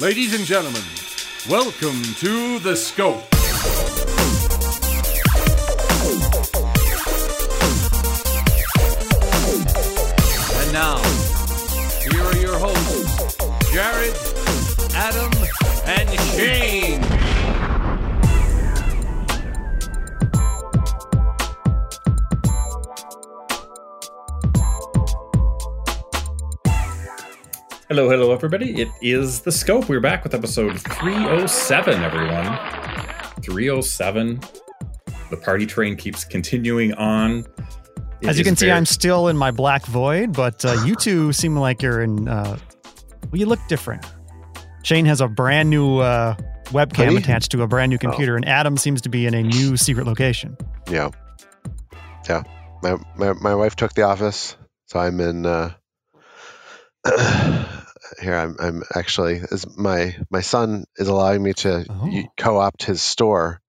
Ladies and gentlemen, welcome to The Scope. And now, here are your hosts, Jared, Adam, and Shane. Hello, hello, everybody. It is The Scope. We're back with episode 307, everyone. 307. The party train keeps continuing on. It As you is can see, very- I'm still in my black void, but uh, you two seem like you're in. Uh, well, you look different. Shane has a brand new uh, webcam Hoodie? attached to a brand new Oh. computer, and Adam seems to be in a new secret location. Yeah. Yeah. My my my wife took the office, so I'm in uh here I'm I'm actually is my my son is allowing me to Oh. co-opt his store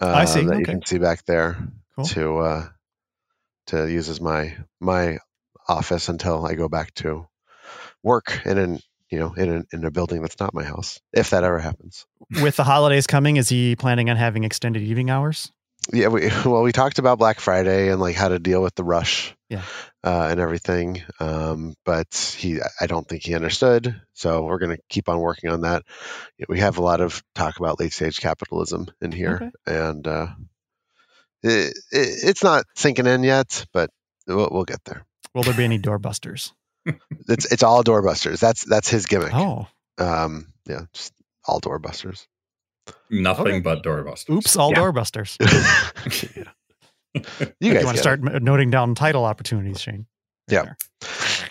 uh, I see, that you can see back there Cool. to uh to use as my my office until I go back to work in an you know in a, in a building that's not my house if that ever happens. With the holidays coming, is he planning on having extended evening hours? Yeah, we, well, we talked about Black Friday and like how to deal with the rush, Yeah. uh, and everything. Um, but he, I don't think he understood. So we're going to keep on working on that. You know, We have a lot of talk about late stage capitalism in here, Okay. and uh, it, it, it's not sinking in yet, but we'll, we'll get there. Will there be any doorbusters? It's it's all doorbusters. That's that's his gimmick. Oh, Um, yeah, just all doorbusters. nothing Okay. but doorbusters. oops! All Yeah. doorbusters. you you guys want to start m- noting down title opportunities, Shane? Right Yeah.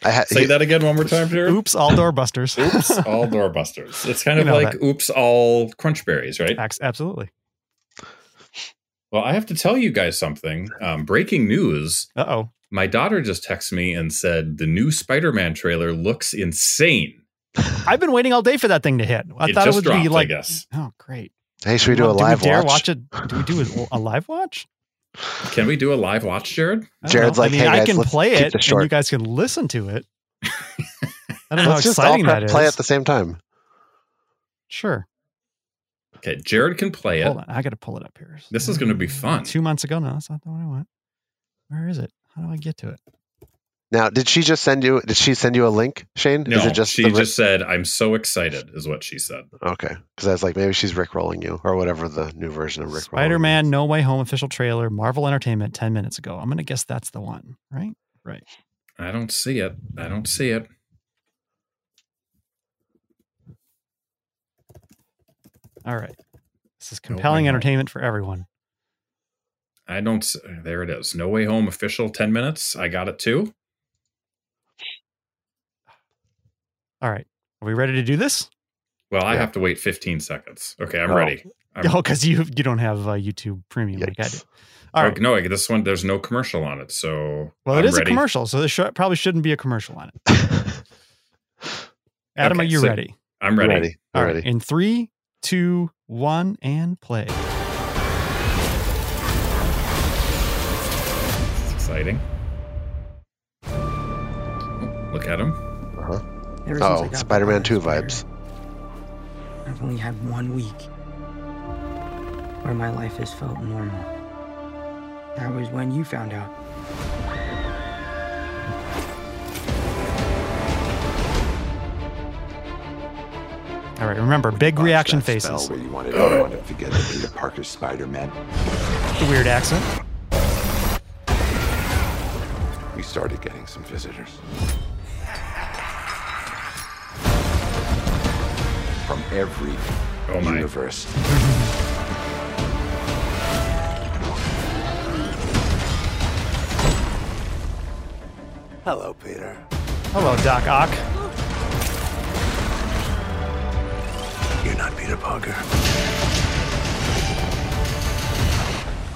I ha- Say that again one more time, Jared. Oops! All doorbusters. Oops, all doorbusters. It's kind You of know like that. oops, all crunchberries, right? Absolutely. Well, I have to tell you guys something. Um, breaking news. Uh oh. My daughter just texted me and said the new Spider Man trailer looks insane. I've been waiting all day for that thing to hit. I it thought just it would dropped, be like, I oh, great. hey, should we do a live do we dare watch? watch it? Do we do a, a live watch? Can we do a live watch, Jared? I Jared's know. like, I mean, "Hey, I guys, can play it, this and you guys can listen to it. I don't know Let's how just all exciting pre- that is. play at the same time. Sure. Okay, Jared can play it. On, I got to pull it up here. This is gonna be fun. Two months ago, no, that's not the one I want. Where is it? How do I get to it? Now, did she just send you? Did she send you a link, Shane? No, Is it just she the, just said, "I'm so excited," is what she said. okay? Because I was like, maybe she's rickrolling you or whatever the new version of rick. Spider-Man: No Way Home official trailer, Marvel Entertainment, ten minutes ago. I'm gonna guess that's the one, right? Right. I don't see it. I don't see it. All right. This is No Way compelling Home. entertainment for everyone. I don't. There it is. No Way Home official. Ten minutes. I got it too. All right. Are we ready to do this? Well, I Yeah. have to wait 15 seconds. Okay, I'm Oh. ready. I'm, Oh, because you you don't have uh, YouTube Premium like I do. Yikes. All oh. No, this one there's no commercial on it, so Well, I'm it is ready. a commercial, so there sh- probably shouldn't be a commercial on it. Adam, Okay, are you so- ready? I'm ready. ready. All I'm right. ready. In three, two, one, and play. It's exciting. Oh, look at him. Ever Oh, Spider-Man 2 vibes. I've only had one week where my life has felt normal. That was when you found out. All right. Remember, big Botched reaction that spell faces. Where you wanted everyone to forget that Peter Parker's Spider-Man. The weird accent. We started getting some visitors. From every Oh my. universe. Hello, Peter. Hello, Doc Ock. You're not Peter Parker.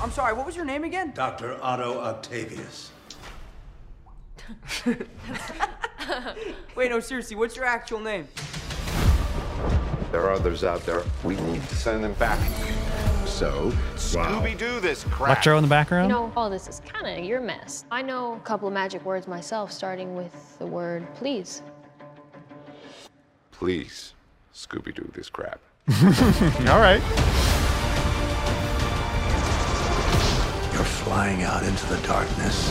I'm sorry, what was your name again? Dr. Otto Octavius. Wait, no, seriously, what's your actual name? There are others out there. We need to send them back. So, Scooby-Doo this crap. Electro in the You background. know, all this is kind of your mess. I know a couple of magic words myself, starting with the word please. Please. Scooby Doo this crap. All right. You're flying out into the darkness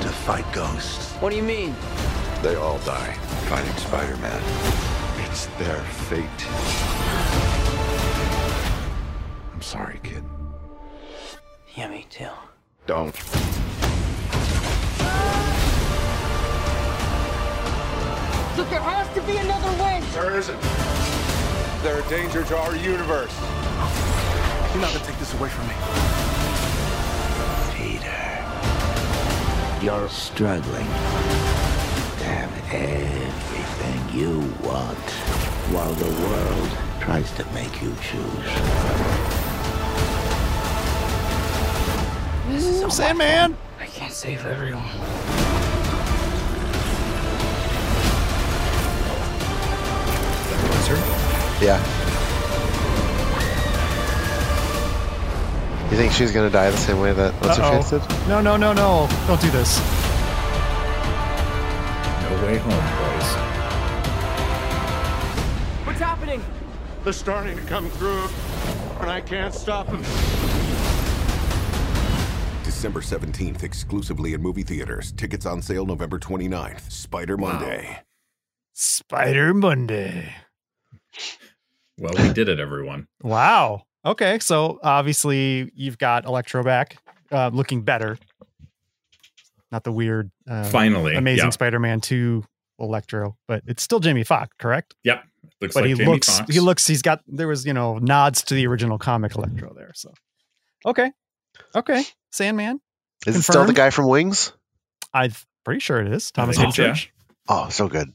to fight ghosts. What do you mean? They all die fighting Spider Man. It's their fate. I'm sorry, kid. Yeah, me too. Don't. Look, there has to be another way. There isn't. They're a danger to our universe. You're not gonna take this away from me. Peter, you're struggling to have everything you want while the world tries to make you choose. This is all my Sandman. I can't save everyone. Yeah. You think she's gonna die the same way that what's her face did? No, no, no, no. Don't do this. No way home, boys. They're starting to come through, and I can't stop them. December 17th, exclusively in movie theaters. Tickets on sale November 29th. Spider Monday. Spider Monday. Well, we did it, everyone. Wow. Okay, so obviously you've got Electro back, uh, looking better. Not the weird, uh, Finally, Amazing yeah. Spider-Man Two Electro, but it's still Jamie Foxx, correct? Yep. Looks but like he Jamie looks, Foxx. he looks, he's got there was you know nods to the original comic Electro there. So, okay, okay, Sandman. Is it still the guy from Wings? I'm pretty sure it is Thomas think so, Haden Church. Oh, so good.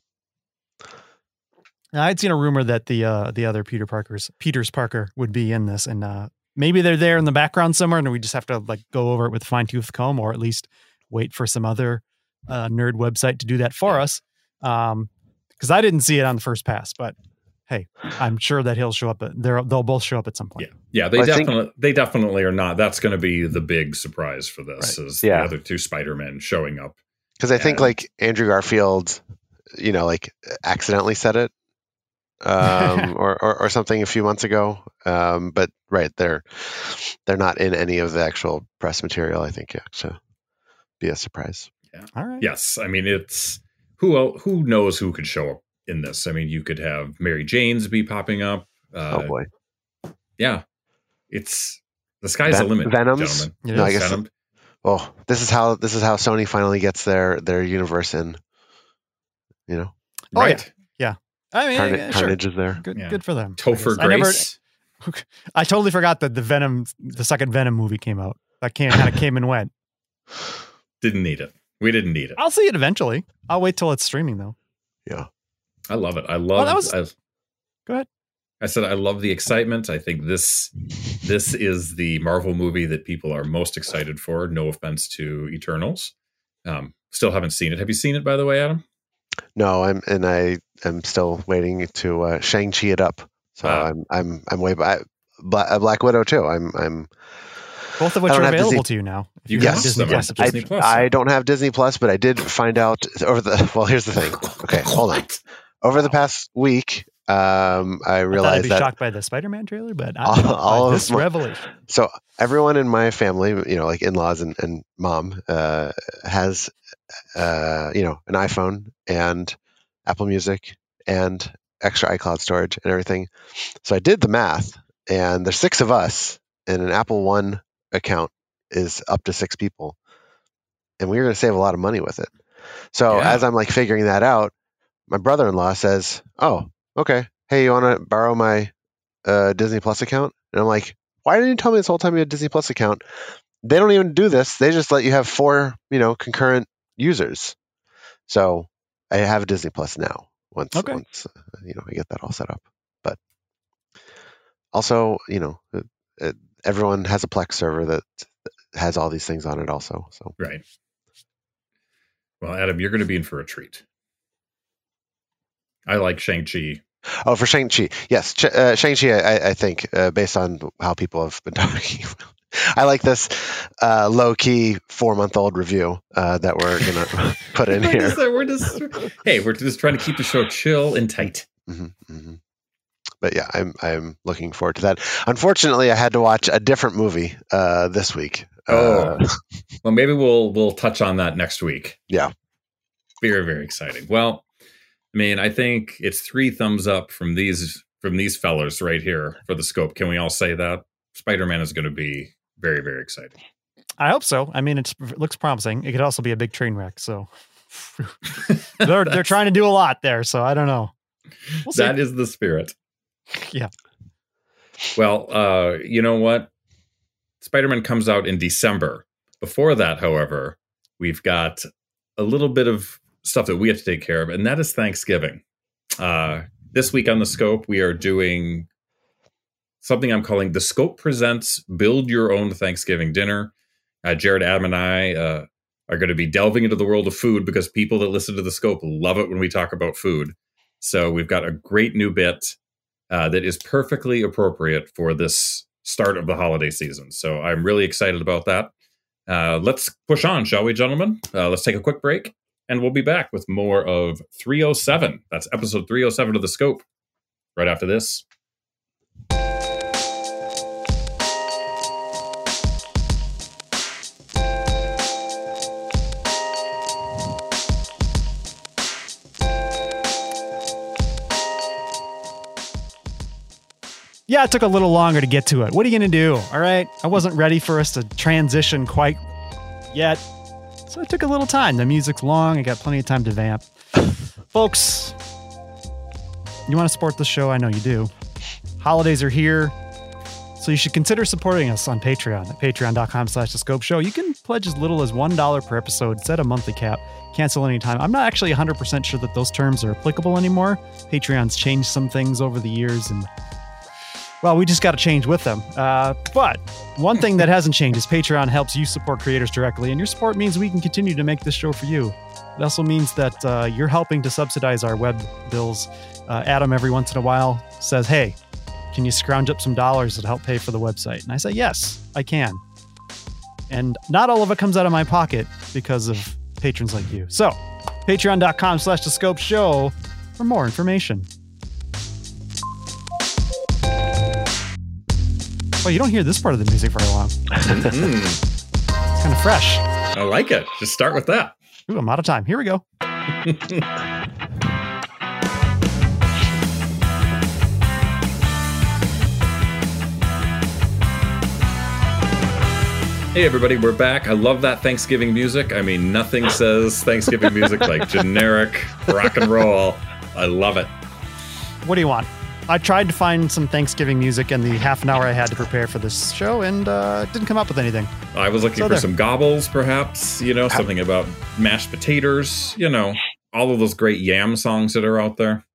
I'd seen a rumor that the uh the other Peter Parker's Peter's Parker would be in this, and uh maybe they're there in the background somewhere, and we just have to like go over it with fine tooth comb, or at least wait for some other uh, nerd website to do that for us. Um, because I didn't see it on the first pass, but hey, I'm sure that he'll show up. At, they're, they'll both show up at some point. Yeah, yeah, they I think- definitely they definitely are not. That's going to be the big surprise for this is Yeah. the other two Spider-Men showing up. Because I think Yeah. like Andrew Garfield, you know, like accidentally said it, um, or, or or something a few months ago. Um, but right, they're they're not in any of the actual press material. I think yeah, so be a surprise. yeah All right. Yes, I mean it's who who knows who could show up in this. I mean, you could have Mary Jane's be popping up. Uh, oh boy, yeah, it's the sky's Ven- the limit, Venoms? gentlemen. No, I guess- Venom. well, this is how this is how Sony finally gets their their universe in. You know, Oh, yeah. right? I mean, Carna- yeah, sure. Carnage is there. Good, Yeah. good for them. I Topher. I never- Grace. I totally forgot that the Venom, the second Venom movie came out. That came kind of came and went. Didn't need it. We didn't need it. I'll see it eventually. I'll wait till it's streaming though. I love it. I love. that was- I, Go ahead. I said I love the excitement. I think this this is the Marvel movie that people are most excited for. No offense to Eternals. Um, still haven't seen it. Have you seen it, by the way, Adam? No, I'm and I am still waiting to uh, Shang Chi it up. So Ah. I'm I'm I'm way back. Black, Black Widow too. I'm I'm Both of which are available Disney- to you now. You have Disney Plus on subscription. Disney Plus. I don't have Disney Plus, but I did find out over the. Well, here's the thing. Okay, hold on. Over the past week, um, I I I'd realized be that shocked by the Spider-Man trailer, but All- all this my- revelation. so everyone in my family, you know, like in-laws and, and mom, uh, has, uh, you know, an iPhone and Apple Music and extra iCloud storage and everything. So I did the math, and there's six of us, and an Apple One account is up to six people, and we are going to save a lot of money with it. So Yeah. as I'm like figuring that out, my brother-in-law says, "Oh, okay. Hey, you want to borrow my uh, Disney Plus account?" And I'm like, "Why didn't you tell me this whole time you had a Disney Plus account?" They don't even do this. They just let you have four, you know, concurrent users. So I have a Disney Plus now. Once, Okay. once uh, you know, I get that all set up. But also, you know, uh, uh, everyone has a Plex server that has all these things on it. Also, so Right. Well, Adam, you're going to be in for a treat. I like Shang Chi. Oh, for Shang Chi, yes, Ch- uh, Shang Chi. I, I think uh, based on how people have been talking, I like this uh, low key four month old review uh, that we're gonna put in here. just, we're just, hey, we're just trying to keep the show chill and tight. hmm hmm but yeah, I'm I'm looking forward to that. Unfortunately, I had to watch a different movie uh, this week. Oh, Uh, well, maybe we'll we'll touch on that next week. yeah, Very very exciting. Well, I mean, I think it's three thumbs up from these from these fellers right here for the scope. Can we all say that Spider Man is going to be very very exciting? I hope so. I mean, it's, it looks promising. It could also be a big train wreck. So they're they're trying to do a lot there. So I don't know. We'll. That is the spirit. Yeah. Well, uh, you know what? Spider Man comes out in December. Before that, however, we've got a little bit of stuff that we have to take care of, and that is Thanksgiving. Uh, this week on the Scope, we are doing something I'm calling the Scope Presents Build Your Own Thanksgiving Dinner. Uh, Jared, Adam, and I uh, are going to be delving into the world of food because people that listen to the Scope love it when we talk about food. So we've got a great new bit uh, that is perfectly appropriate for this start of the holiday season. So I'm really excited about that. Uh, let's push on, shall we, gentlemen? Uh, let's take a quick break, and we'll be back with more of 307. That's episode 307 of the Scope. Right after this. Yeah, it took a little longer to get to it. What are you going to do? All right. I wasn't ready for us to transition quite yet. So it took a little time. The music's long. I got plenty of time to vamp. Folks, you want to support the show? I know you do. Holidays are here. So you should consider supporting us on Patreon at patreon.com slash the scope show. You can pledge as little as $1 per episode, set a monthly cap, cancel anytime. I'm not actually 100% sure that those terms are applicable anymore. Patreon's changed some things over the years and well, we just got to change with them. Uh, but one thing that hasn't changed is Patreon helps you support creators directly, and your support means we can continue to make this show for you. It also means that uh, you're helping to subsidize our web bills. Uh, Adam, every once in a while, says, Hey, can you scrounge up some dollars to help pay for the website? And I say, Yes, I can. And not all of it comes out of my pocket because of patrons like you. So, patreon.com slash the scope show for more information. Well, you don't hear this part of the music very long. It's kind of fresh. I like it. Just start with that. Ooh, I'm out of time. Here we go. Hey, everybody, we're back. I love that Thanksgiving music. I mean, nothing says Thanksgiving music like generic rock and roll. I love it. What do you want? I tried to find some Thanksgiving music in the half an hour I had to prepare for this show and uh, didn't come up with anything. I was looking So for there. some gobbles, perhaps, you know, something about mashed potatoes, you know, all of those great yam songs that are out there.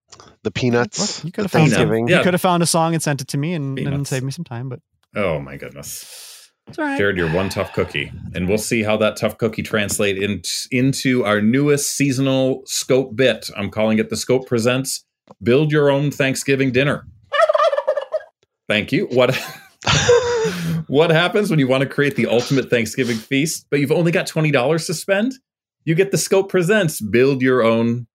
the peanuts. You could have found Thanksgiving. Yeah. You could have found a song and sent it to me and, and saved me some time, but Oh, my goodness. it's all right. Jared, you're one tough cookie. And we'll see how that tough cookie translate in, into our newest seasonal scope bit. I'm calling it the Scope Presents Build Your Own Thanksgiving Dinner. Thank you. What what happens when you want to create the ultimate Thanksgiving feast, but you've only got $20 to spend? You get the Scope Presents Build Your Own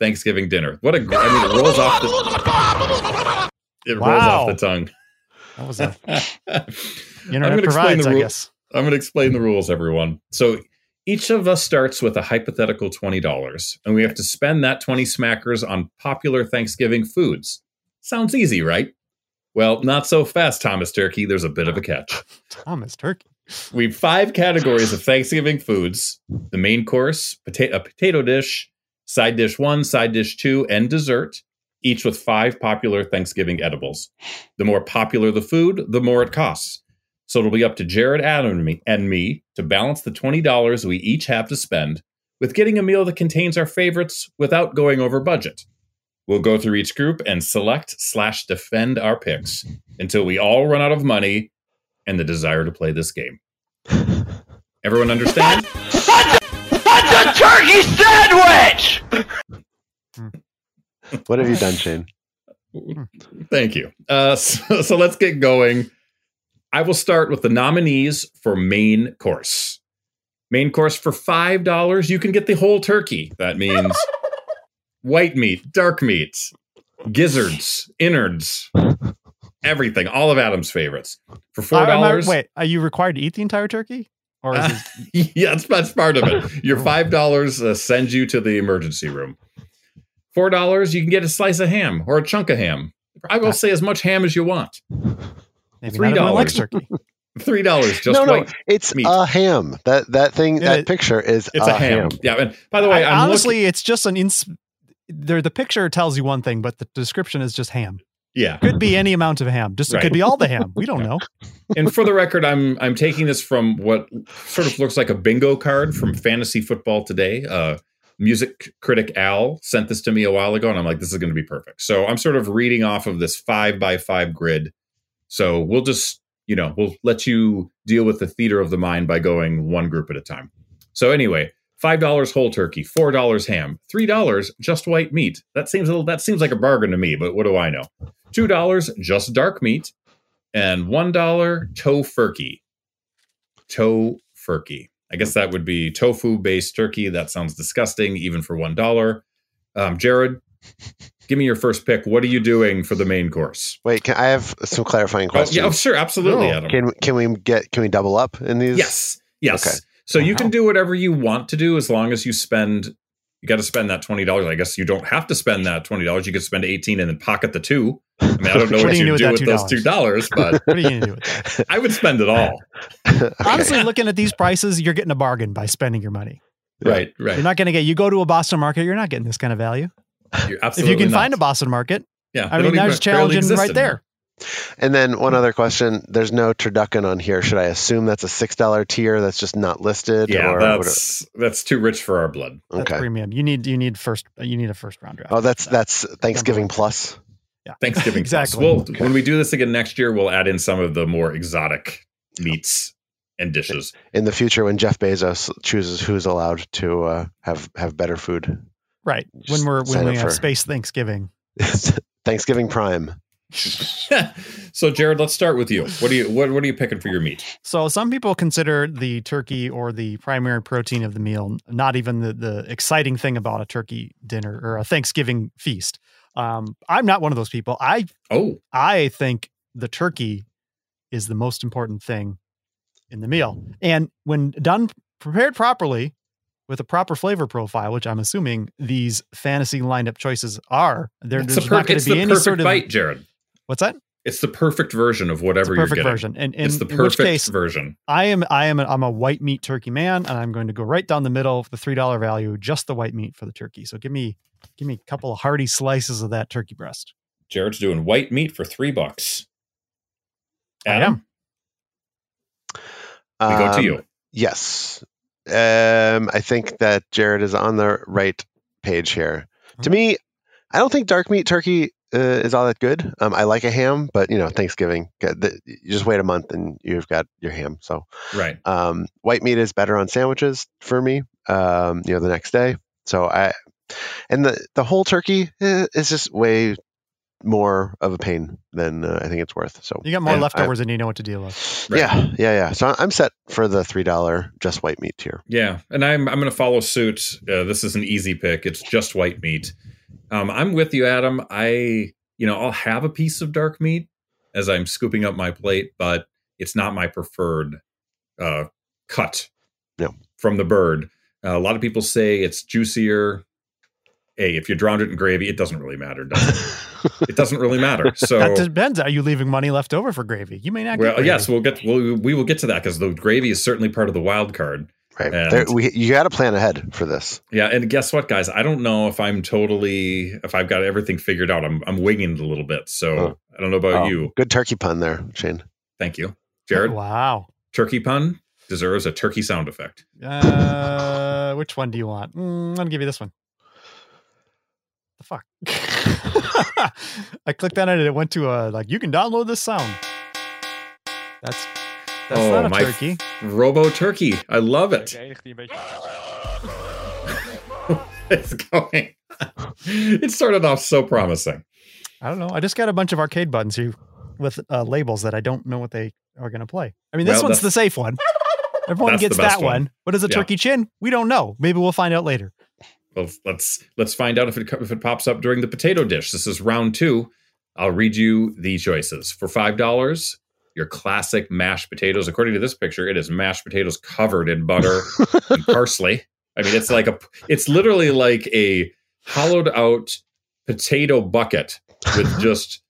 Thanksgiving Dinner. What a gr- I mean it rolls off the It rolls Wow. off the tongue. That was a I'm gonna explain the I rule- guess. I'm going to explain the rules, everyone. So each of us starts with a hypothetical $20, and we have to spend that 20 smackers on popular Thanksgiving foods. Sounds easy, right? Well, not so fast, Thomas Turkey. There's a bit of a catch. Thomas Turkey. We have five categories of Thanksgiving foods the main course, pota- a potato dish, side dish one, side dish two, and dessert, each with five popular Thanksgiving edibles. The more popular the food, the more it costs. So it'll be up to Jared, Adam, and me, and me to balance the $20 we each have to spend with getting a meal that contains our favorites without going over budget. We'll go through each group and select slash defend our picks until we all run out of money and the desire to play this game. Everyone understand? That's a turkey sandwich! What have you done, Shane? Thank you. Uh, so, so let's get going. I will start with the nominees for main course. Main course for $5, you can get the whole turkey. That means white meat, dark meat, gizzards, innards, everything, all of Adam's favorites for four Am I- dollars. wait, are you required to eat the entire turkey? Or is this, yeah, that's, that's part of it. Your five dollars uh, sends you to the emergency room. Four dollars, you can get a slice of ham or a chunk of ham. I will say as much ham as you want. Maybe Three not everyone likes dollars. turkey? Three dollars, just no, no, white it's meat. a ham. That that thing, that it- picture is it's a, a ham. Yeah, and by the way, I- I'm honestly, it's just an ins. There, the picture tells you one thing, but the description is just ham. yeah. Could be any amount of ham. Just it could be all the ham. We don't know. and for the record, I'm I'm taking this from what sort of looks like a bingo card from Fantasy Football Today. Uh, music critic Al sent this to me a while ago, and I'm like, this is going to be perfect. So I'm sort of reading off of this five by five grid. So we'll just you know we'll let you deal with the theater of the mind by going one group at a time. So anyway. Five dollars whole turkey, four dollars ham, three dollars just white meat. That seems a little, that seems like a bargain to me, but what do I know? Two dollars just dark meat, and one dollar tofurkey. Tofurkey. I guess that would be tofu based turkey. That sounds disgusting, even for one dollar. Um, Jared, give me your first pick. What are you doing for the main course? Wait, can I have some clarifying Oh, questions? yeah, oh, sure, absolutely, Adam. Can can we get can we double up in these? Yes, yes. Okay. So you can do whatever you want to do as long as you spend. You got to spend that twenty dollars. I guess you don't have to spend that twenty dollars. You could spend eighteen and then pocket the two. I mean, I don't know What what, are you you gonna do do with with those two dollars, but What are you gonna do with that? I would spend it all. Honestly, looking at these prices, you're getting a bargain by spending your money. Right, right. You're not going to get. You go to a Boston market, you're not getting this kind of value. You're If you can not. find a Boston market, yeah, I mean, don't that's even barely challenging right there. And then one other question: There's no turducken on here. Should I assume that's a six dollar tier that's just not listed? Yeah, or that's that's too rich for our blood. That's okay. premium. You need you need first you need a first round draft. Oh, that's that's Thanksgiving plus. yeah, Thanksgiving. exactly. Plus. We'll, When we do this again next year, we'll add in some of the more exotic meats and dishes. In the future, when Jeff Bezos chooses who's allowed to uh, have have better food, right. When we're when we have for- space Thanksgiving. Thanksgiving Prime. so, Jared, let's start with you. What do you what, what are you picking for your meat? So some people consider the turkey or the primary protein of the meal not even the, the exciting thing about a turkey dinner or a Thanksgiving feast. Um, I'm not one of those people. I Oh, I think the turkey is the most important thing in the meal. And when done prepared properly with a proper flavor profile, which I'm assuming these fantasy lineup choices are, there, it's there's the, per- not going to be any perfect sort of bite, Jared. what's that? It's the perfect version of It's whatever you're perfect getting. version. And, and it's the in which perfect case, version. I am I am a, I'm a white meat turkey man, and I'm going to go right down the middle of the three dollar value, just the white meat for the turkey. So give me give me a couple of hearty slices of that turkey breast. Jared's doing white meat for three bucks. I am. we go to Um, you. Yes. Um, I think that Jared is on the right page here. To me, I don't think dark meat turkey uh, is all that good. Um, I like a ham, but you know, Thanksgiving, you just wait a month and you've got your ham. So, Right. um, white meat is better on sandwiches for me. Um, you know, the next day. So I, and the the whole turkey eh, is just way more of a pain than uh, I think it's worth. So You got more I- I- leftovers than you know what to deal with. Right. yeah, yeah, yeah. So I'm set for the three dollar just white meat tier. Yeah, and I'm I'm going to follow suit. Uh, this is an easy pick. It's just white meat. Um, I'm with you, Adam. I you know I'll have a piece of dark meat as I'm scooping up my plate, but it's not my preferred uh, cut No. from the bird. Uh, a lot of people say it's juicier. Hey, if you drowned it in gravy, it doesn't really matter. Does it? it doesn't really matter. So that depends. Are you leaving money left over for gravy? You may not. get well, gravy. yes, we'll get we'll, we will get to that because the gravy is certainly part of the wild card. Right. And- There, we, you got to plan ahead for this. Yeah, and guess what, guys? I don't know if I'm totally if I've got everything figured out. I'm I'm winging it a little bit, so Oh. I don't know about Oh, you. Good turkey pun there, Shane. Thank you, Jared. Wow. Turkey pun deserves a turkey sound effect. Uh, which one do you want? Mm, I'm gonna give you this one. The fuck. I clicked on it and it went to a like you can download this sound. That's that's oh not a my turkey. Robo turkey, I love it. it's going. it started off so promising. I don't know. I just got a bunch of arcade buttons here with uh, labels that I don't know what they are going to play. I mean, this Well, one's the safe one. Everyone gets that one. one. What is a Yeah. turkey chin? We don't know. Maybe we'll find out later. Well, let's let's find out if it if it pops up during the potato dish. This is round two. I'll read you the choices for five dollars. Your classic mashed potatoes. According to this picture, it is mashed potatoes covered in butter and parsley. I mean, it's like a it's literally like a hollowed out potato bucket with just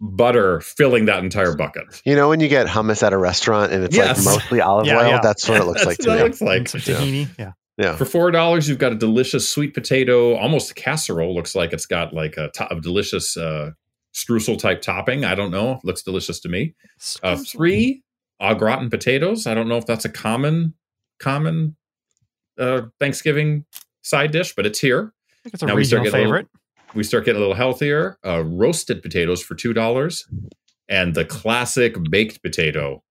butter filling that entire bucket. You know when you get hummus at a restaurant and it's Yes. like mostly olive Yeah, oil? yeah. That's what it looks That's like to what me. it looks like. Some tahini. Yeah. Yeah. For four dollars, you've got a delicious sweet potato, almost a casserole. Looks like it's got like a, to- a delicious uh, streusel type topping. I don't know. Looks delicious to me. Uh, three au gratin potatoes. I don't know if that's a common common uh, Thanksgiving side dish, but it's here. I think it's a Now we start regional getting a little- favorite. we start getting a little healthier. Uh, roasted potatoes for two dollars, and the classic baked potato.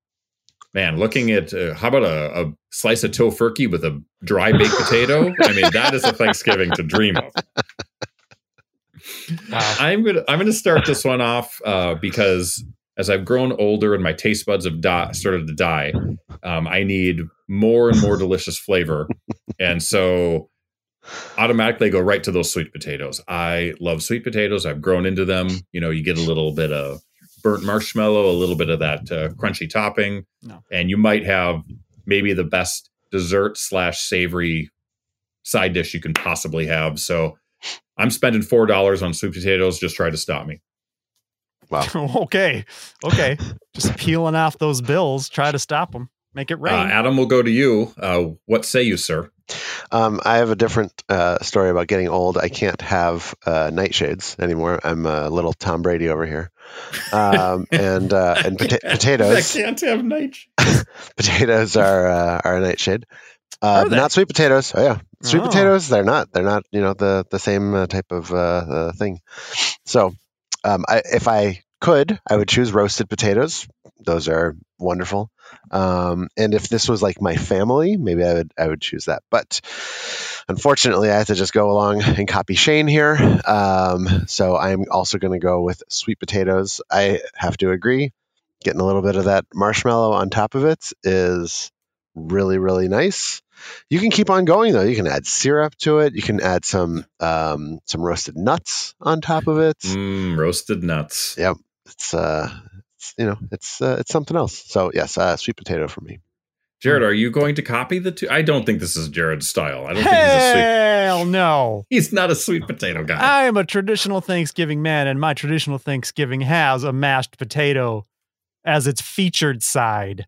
Man, looking at uh, how about a, a slice of tofurkey with a dry baked potato? I mean, that is a Thanksgiving to dream of. Wow. I'm gonna I'm gonna start this one off uh, because as I've grown older and my taste buds have di- started to die, um, I need more and more delicious flavor, and so automatically I go right to those sweet potatoes. I love sweet potatoes. I've grown into them. You know, you get a little bit of burnt marshmallow, a little bit of that uh, crunchy topping, No. and you might have maybe the best dessert slash savory side dish you can possibly have. So I'm spending four dollars on sweet potatoes. Just try to stop me. Wow. okay. Okay. Just peeling off those bills. Try to stop them. Make it Uh, rain. Adam will go to you. Uh, what say you, sir? Um, I have a different uh, story about getting old. I can't have uh, nightshades anymore. I'm a little Tom Brady over here. Um, and uh, and pota- potatoes. I can't have night. potatoes are uh, are a nightshade. Uh, Are not sweet potatoes. Oh yeah, sweet Oh. potatoes. They're not. They're not. You know the the same uh, type of uh, uh, thing. So, um, I, if I could, I would choose roasted potatoes. Those are wonderful. Um, and if this was like my family, maybe I would I would choose that. But unfortunately, I have to just go along and copy Shane here. Um, so I'm also going to go with sweet potatoes. I have to agree. Getting a little bit of that marshmallow on top of it is really really nice. You can keep on going though. You can add syrup to it. You can add some um, some roasted nuts on top of it. Mm, roasted nuts. Yep, it's uh, it's, you know, it's uh, it's something else. So yes, uh, sweet potato for me. Jared, are you going to copy the two? I don't think this is Jared's style. I don't think he's a sweet. Hell no. He's not a sweet potato guy. I am a traditional Thanksgiving man, and my traditional Thanksgiving has a mashed potato as its featured side.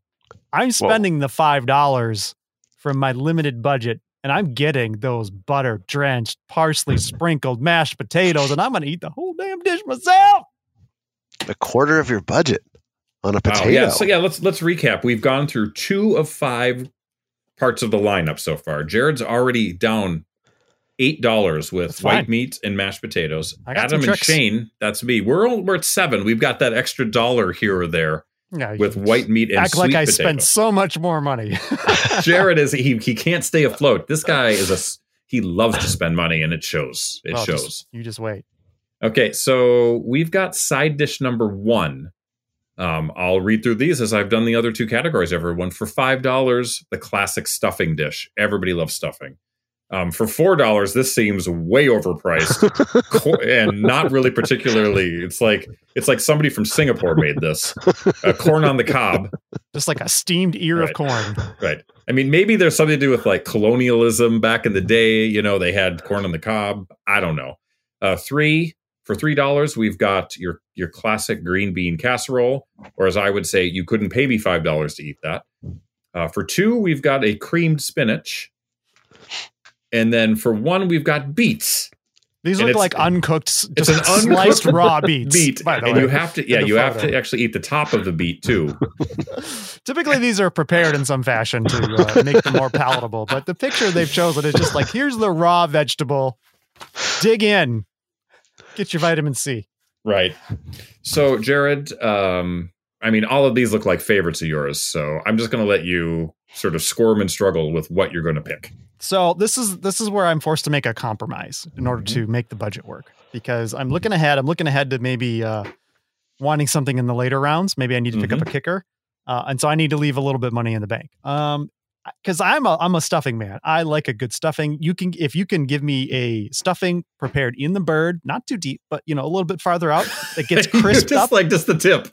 I'm spending the five dollars from my limited budget, and I'm getting those butter drenched, parsley sprinkled mashed potatoes, and I'm gonna eat the whole damn dish myself. A quarter of your budget on a Wow, potato. yeah. So yeah, let's let's recap. We've gone through two of five parts of the lineup so far. Jared's already down eight dollars with white meat and mashed potatoes. Adam and. Shane, that's me. We're all, we're at seven. We've got that extra dollar here or there Yeah, with white meat and act sweet like I potato. spent so much more money. Jared is he he can't stay afloat. This guy is a he loves to spend money and it shows. It Well, shows. just- you just wait. Okay, so we've got side dish number one. Um, I'll read through these as I've done the other two categories. Everyone for five dollars, the classic stuffing dish. Everybody loves stuffing. Um, for four dollars, this seems way overpriced and not really particularly. It's like it's like somebody from Singapore made this. Uh, corn on the cob, Just like a steamed ear of corn. right? I mean, maybe there's something to do with like colonialism back in the day. You know, they had corn on the cob. I don't know. Uh, three for three dollars, we've got your your classic green bean casserole, or as I would say, you couldn't pay me five dollars to eat that. Uh, for two, we've got a creamed spinach, and then for one, we've got beets. These And look like uncooked, It's just an sliced uncooked raw beets. beet, and way, you have to yeah, you have to actually eat the top of the beet too. Typically, these are prepared in some fashion to uh, make them more palatable. But the picture they've chosen is just like here's the raw vegetable. Dig in, get your vitamin C. Right. So, Jared, um, I mean, all of these look like favorites of yours. So, I'm just going to let you sort of squirm and struggle with what you're going to pick. So this is this is where I'm forced to make a compromise in order to make the budget work because I'm looking ahead. I'm looking ahead to maybe uh, wanting something in the later rounds. Maybe I need to pick up a kicker, uh, and so I need to leave a little bit of money in the bank. Um, because I'm a I'm a stuffing man. I like a good stuffing. You can if you can give me a stuffing prepared in the bird, not too deep, but you know a little bit farther out that gets crisped just up, like just the tip.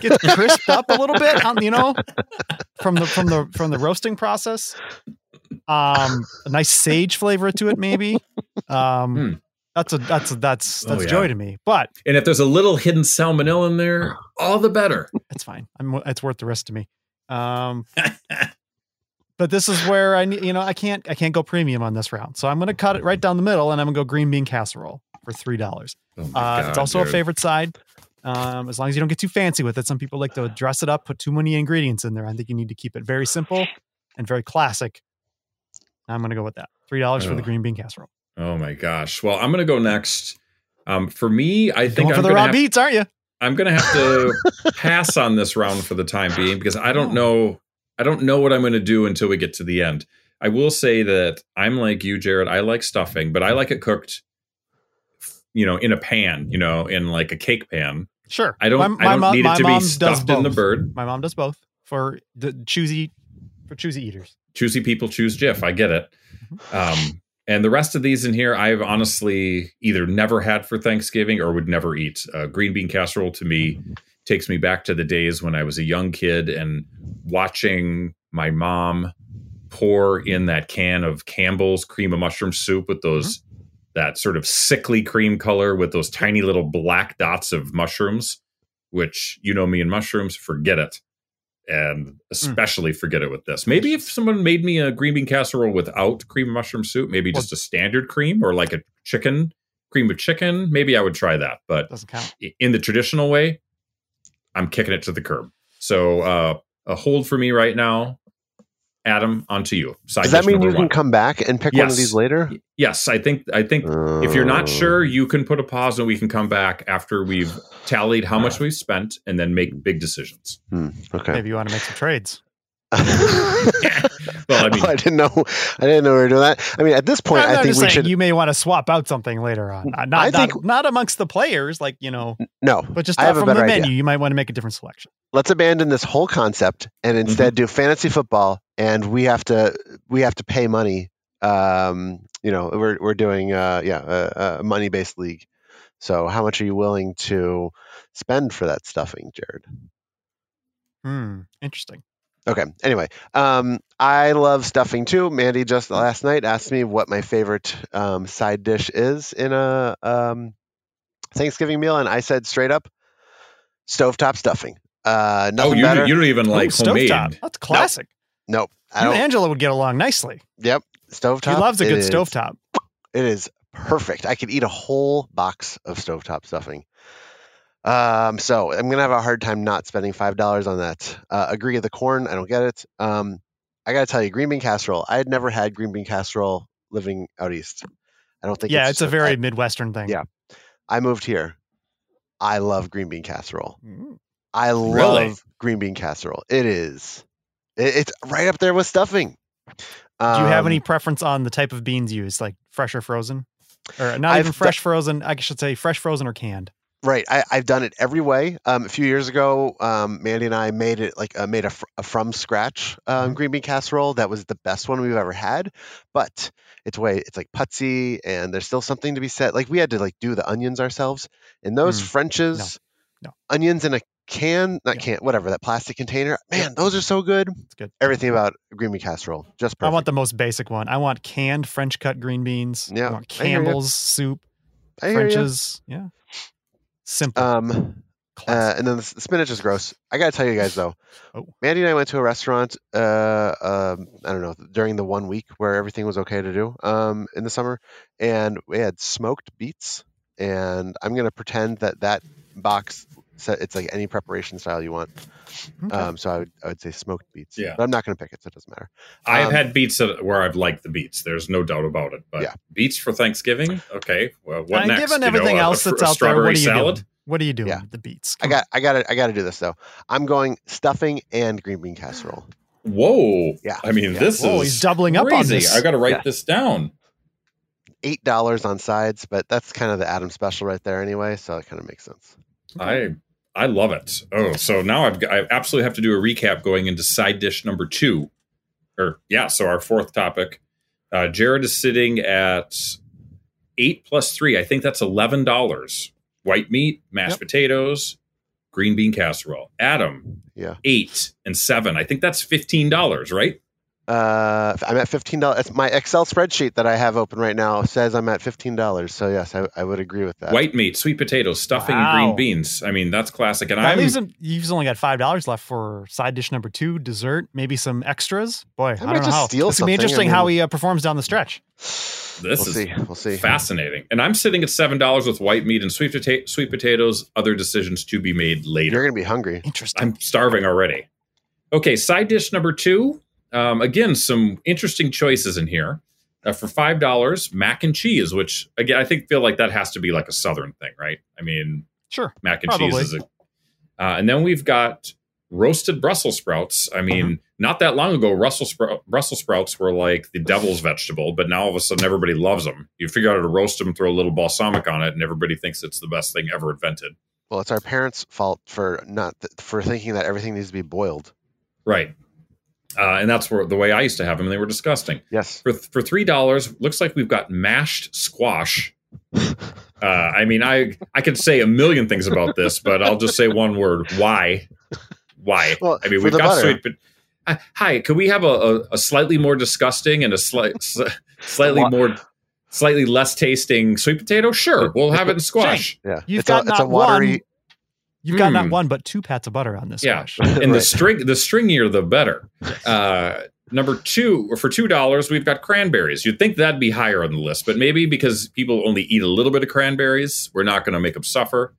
gets crisped up a little bit, you know, from the from the from the roasting process. Um, a nice sage flavor to it, maybe. Um, Hmm. that's a that's a, that's Oh, that's yeah. joy to me. But And if there's a little hidden salmonella in there, all the better. it's fine. I'm it's worth the risk to me. Um, but this is where I need, you know, I can't I can't go premium on this round, so I'm going to cut it right down the middle, and I'm going to go green bean casserole for three dollars. Oh my Uh, it's God, also a favorite side. Um, as long as you don't get too fancy with it. Some people like to dress it up, put too many ingredients in there. I think you need to keep it very simple and very classic. I'm going to go with that. Three dollars for the Oh. green bean casserole. Oh my gosh. Well, I'm gonna go next. Um, for me, I think Going for I'm the raw have, beets, aren't you? I'm gonna have to pass on this round for the time being because I don't know. I don't know what I'm gonna do until we get to the end. I will say that I'm like you, Jared. I like stuffing, but I like it cooked, you know, in a pan, you know, in like a cake pan. Sure. I don't. My- I don't mom- need it to be stuffed in the bird. My mom does both for the choosy for choosy eaters. choosy people choose Jif. I get it. Um, and the rest of these in here, I've honestly either never had for Thanksgiving or would never eat. Uh, green bean casserole to me takes me back to the days when I was a young kid and watching my mom pour in that can of Campbell's cream of mushroom soup with those mm-hmm. that sort of sickly cream color with those tiny little black dots of mushrooms, which you know me and mushrooms, forget it and mm. especially forget it with this. Maybe if someone made me a green bean casserole without cream of mushroom soup, maybe just a standard cream or like a chicken cream of chicken, maybe I would try that. But Doesn't count. in the traditional way, I'm kicking it to the curb. So uh, a hold for me right now. Adam, onto you. Side Does that dish mean number you can come back and pick one of these later? Yes, I think I think if you're not Oh. sure, you can put a pause and we can come back after we've tallied how much we've spent and then make big decisions. Hmm, okay. Maybe you want to make some trades. Well, I mean, I didn't know. I didn't know we were doing that. I mean, at this point, I'm I think just we saying should. you may want to swap out something later on. Not, I not, think- not amongst the players, like you know, no, but just I have a from the menu, idea. you might want to make a different selection. Let's abandon this whole concept and Mm-hmm. instead do fantasy football, and we have to we have to pay money. Um, you know, we're we're doing uh, yeah a, a money based league. So, how much are you willing to spend for that stuffing, Jared? Hmm, interesting. Okay. Anyway, um, I love stuffing too. Mandy just last night asked me what my favorite um, side dish is in a um, Thanksgiving meal, and I said straight up, stovetop stuffing. Uh, oh, you, better. you don't even like Ooh, homemade. stovetop. That's classic. nope. I You and. Angela would get along nicely. Yep. Stovetop. She loves a it good is- stovetop. It is perfect. I could eat a whole box of stovetop stuffing. Um, so I'm gonna have a hard time not spending five dollars on that. Uh, agree with the corn. I don't get it. Um, I gotta tell you, green bean casserole. I had never had green bean casserole living out east. I don't think. Yeah, it's a very I, Midwestern thing. Yeah. I moved here. I love green bean casserole. Mm. I love Really? green bean casserole. It is. It, it's right up there with stuffing. Do you have Um, any preference on the type of beans used, like fresh or frozen, or not I've even fresh frozen? I should say fresh frozen or canned. Right, I, I've done it every way. Um, a few years ago, um, Mandy and I made it like uh, made a, fr- a from scratch um, Mm-hmm. green bean casserole. That was the best one we've ever had. But it's way it's like putsy, and there's still something to be said. Like we had to like do the onions ourselves, and those Mm, French's no. onions in a can, not Yeah. can, whatever that plastic container. Man, those are so good. It's good. Everything about green bean casserole, just perfect. I want the most basic one. I want canned French cut green beans. Yeah, I want I. Campbell's soup. I. French's. Yeah. Simple. Um, uh, and then the, the spinach is gross. I gotta tell you guys though, Oh. Mandy and I went to a restaurant. Uh, um, I don't know during the one week where everything was okay to do. Um, in the summer, and we had smoked beets. And I'm gonna pretend that that box said it's like any preparation style you want. Okay. Um, so I would I would say smoked beets. Yeah. But I'm not gonna pick it, so it doesn't matter. I've Um, had beets where I've liked the beets. There's no doubt about it. But Yeah. beets for Thanksgiving, okay. Well, what Uh, next? Given You know, everything a- a else that's a out there, what are you salad? doing? What are you doing Yeah. with the beets? I got I got to I got to do this though. I'm going stuffing and green bean casserole. Whoa. Yeah. I mean, Yeah. this Whoa, is he's doubling up on this. I got to write Yeah. this down. Eight dollars on sides, but that's kind of the Adam special right there anyway. So it kind of makes sense. I I love it. Oh, so now I've got, I absolutely have to do a recap going into side dish number two. or yeah, so our fourth topic. Uh, Jared is sitting at eight plus three. I think that's eleven dollars. White meat, mashed Yep. potatoes, green bean casserole. Adam, Yeah. eight and seven. I think that's fifteen dollars, right? Uh, I'm at fifteen dollars. My Excel spreadsheet that I have open right now says I'm at fifteen dollars. So yes, I, I would agree with that. White meat, sweet potatoes, stuffing, and Wow. green beans. I mean, that's classic. And That I'm leaves him, you've only got five dollars left for side dish number two, dessert, maybe some extras. Boy, I, might don't know how. It's gonna be something, I interesting how he uh, performs down the stretch. this we'll is see. We'll see. fascinating. And I'm sitting at seven dollars with white meat and sweet pota- sweet potatoes. Other decisions to be made later. You're gonna be hungry. Interesting. I'm starving already. Okay, side dish number two. Um, again, some interesting choices in here. Uh, for five dollars, mac and cheese, which again I think feel like that has to be like a southern thing, right? I mean, Sure. mac and Probably. cheese is a. Uh, and then we've got roasted Brussels sprouts. I mean, not that long ago, Brussels, sprout, Brussels sprouts were like the devil's vegetable, but now all of a sudden everybody loves them. You figure out how to roast them, throw a little balsamic on it, and everybody thinks it's the best thing ever invented. Well, it's our parents' fault for not th- for thinking that everything needs to be boiled. Right. Uh, and that's where the way I used to have them, and they were disgusting. Yes. For for three dollars, looks like we've got mashed squash. Uh, I mean, I I could say a million things about this, but I'll just say one word: why? Why? Well, I mean, we've got butter. sweet, but uh, hi, could we have a, a, a slightly more disgusting and a slight, s- slightly Wa- more, slightly less tasting sweet potato? Sure, we'll have it in squash. Yeah. You've it's got a, it's a not watery. one- You've got not Hmm. one but two pats of butter on this Yeah, squash. and the string, the stringier, the better. Uh, number two, for two dollars, we've got cranberries. You'd think that'd be higher on the list, but maybe because people only eat a little bit of cranberries, we're not going to make them suffer.